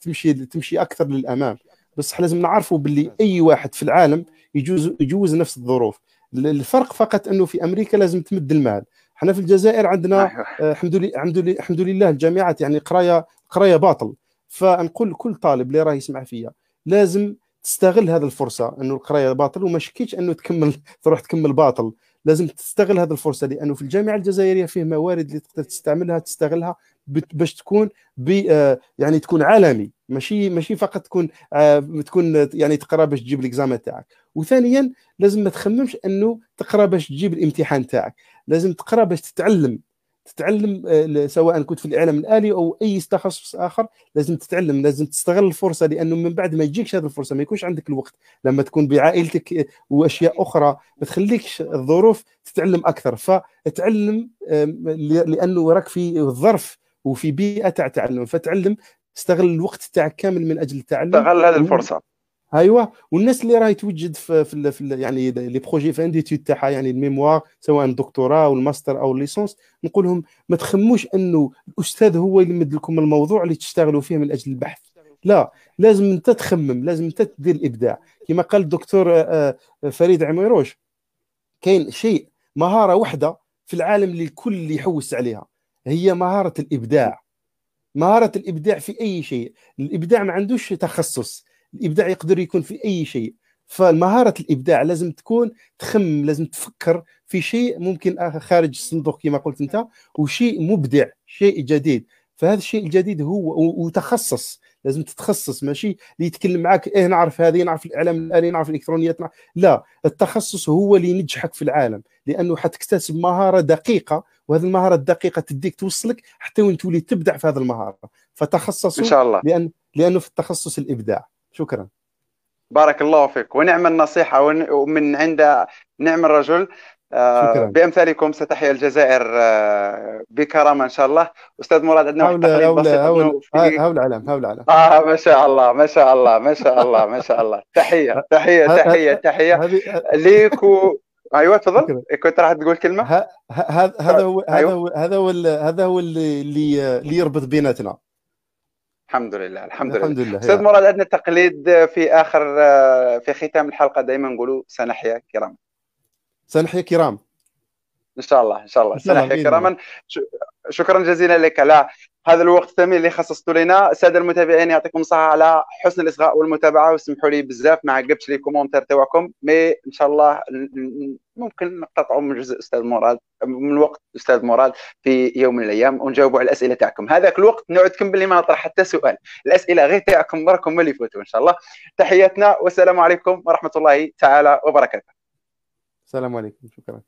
تمشي تمشي أكثر للأمام. بس لازم نعرفوا باللي أي واحد في العالم يجوز يجوز نفس الظروف. الفرق فقط أنه في أمريكا لازم تمد المال. إحنا في الجزائر عندنا. آه، الحمد لله الحمد لله الحمد لله الجامعات يعني قراية قراية باطل. فنقول كل طالب اللي راه يسمع فيا لازم تستغل هذه الفرصة إنه القراية باطل وما شكيتش إنه تكمل *laughs* تروح تكمل باطل. لازم تستغل هذه الفرصة لأنه في الجامعة الجزائرية فيه موارد اللي تقدر تستعملها تستغلها. باش تكون آه، يعني تكون عالمي. ماشي ماشي فقط تكون آه، تكون يعني تقرأ باش تجيب الاكزامان تاعك. وثانيا لازم ما تخممش إنه تقرأ باش تجيب الإمتحان تاعك. لازم تقرأ باش تتعلم. تتعلم آه، سواء كنت في الإعلام الآلي أو أي تخصص آخر لازم تتعلم. لازم تستغل الفرصة لأنه من بعد ما يجيكش هذه الفرصة ما يكونش عندك الوقت. لما تكون بعائلتك وأشياء أخرى ما تخليكش الظروف تتعلم أكثر. فتعلم لأنه راك في ظرف وفي بيئة تاع تعلم. فتعلم استغل الوقت تاعك كامل من أجل التعلم. استغل هذه الفرصة. أيوه. والناس اللي راهي توجد في في, في يعني les projets de fin d'études تاعها يعني ال mémoire سواء الدكتوراه أو الماستر أو ال licence نقول لهم ما تخموش أنه الأستاذ هو يمد لكم الموضوع اللي تشتغلوا فيه من أجل البحث. لا لازم أنت تخمم لازم أنت تدير الإبداع. كما قال الدكتور آه، آه، فريد عميروش كاين شيء مهارة واحدة في العالم اللي الكل يحوس عليها. هي مهارة الإبداع. مهارة الإبداع في أي شيء. الإبداع ما عندوش تخصص. الإبداع يقدر يكون في أي شيء. فمهاره الإبداع لازم تكون تخم لازم تفكر في شيء ممكن خارج الصندوق كما قلت أنت وشيء مبدع شيء جديد. فهذا الشيء الجديد هو وتخصص. لازم تتخصص ماشي؟ اللي يتكلم معك إيه نعرف هذه نعرف الإعلام الالي نعرف الإلكترونيات نعرف لا التخصص هو اللي ينجحك في العالم لأنه حتكتسب مهارة دقيقة وهذه المهارة الدقيقة تديك توصلك حتى وين تولي تبدع في هذه المهارة. فتخصصوا إن شاء الله. لأن لأنه في التخصص الإبداع. شكرا. بارك الله فيك. ونعم النصيحة ومن عند نعم الرجل. شكرا. بأمثالكم ستحيا الجزائر آه، بكرامة إن شاء الله. أستاذ مراد عندنا واحد تقريب بسيط هول هول علم هول علم آه ما شاء الله ما شاء الله ما شاء الله ما شاء الله. تحية تحية تحية تحية. ليك. أيوه تفضل. كنت راح تقول كلمة؟ هذا هذا هو هذا أيوة. هو هذا هو هذا هو اللي اللي يربط بيناتنا. الحمد لله الحمد, الحمد لله أستاذ مراد عندنا تقليد في آخر آه، في ختام الحلقة. دائما نقولوا سنحيا كرام سنحيا كرام. إن شاء الله إن شاء الله. سنحيا كراما. شكرا جزيلا لك. على هذا الوقت الثمين اللي خصصته لنا. الساده المتابعين يعطيكم الصحة على حسن الإصغاء والمتابعة. واسمحوا لي بزاف ما عقبتش les commentaires تاعكم mais إن شاء الله ممكن نقتطعوا من جزء أستاذ مراد من وقت أستاذ مراد في يوم من الأيام ونجاوبوا على الأسئلة تاعكم. هذاك الوقت نعدكم باللي ما نطرح حتى سؤال. الأسئلة غير تاعكم راكم اللي يفوتوا إن شاء الله. تحياتنا والسلام عليكم ورحمة الله تعالى وبركاته. السلام عليكم شكرا.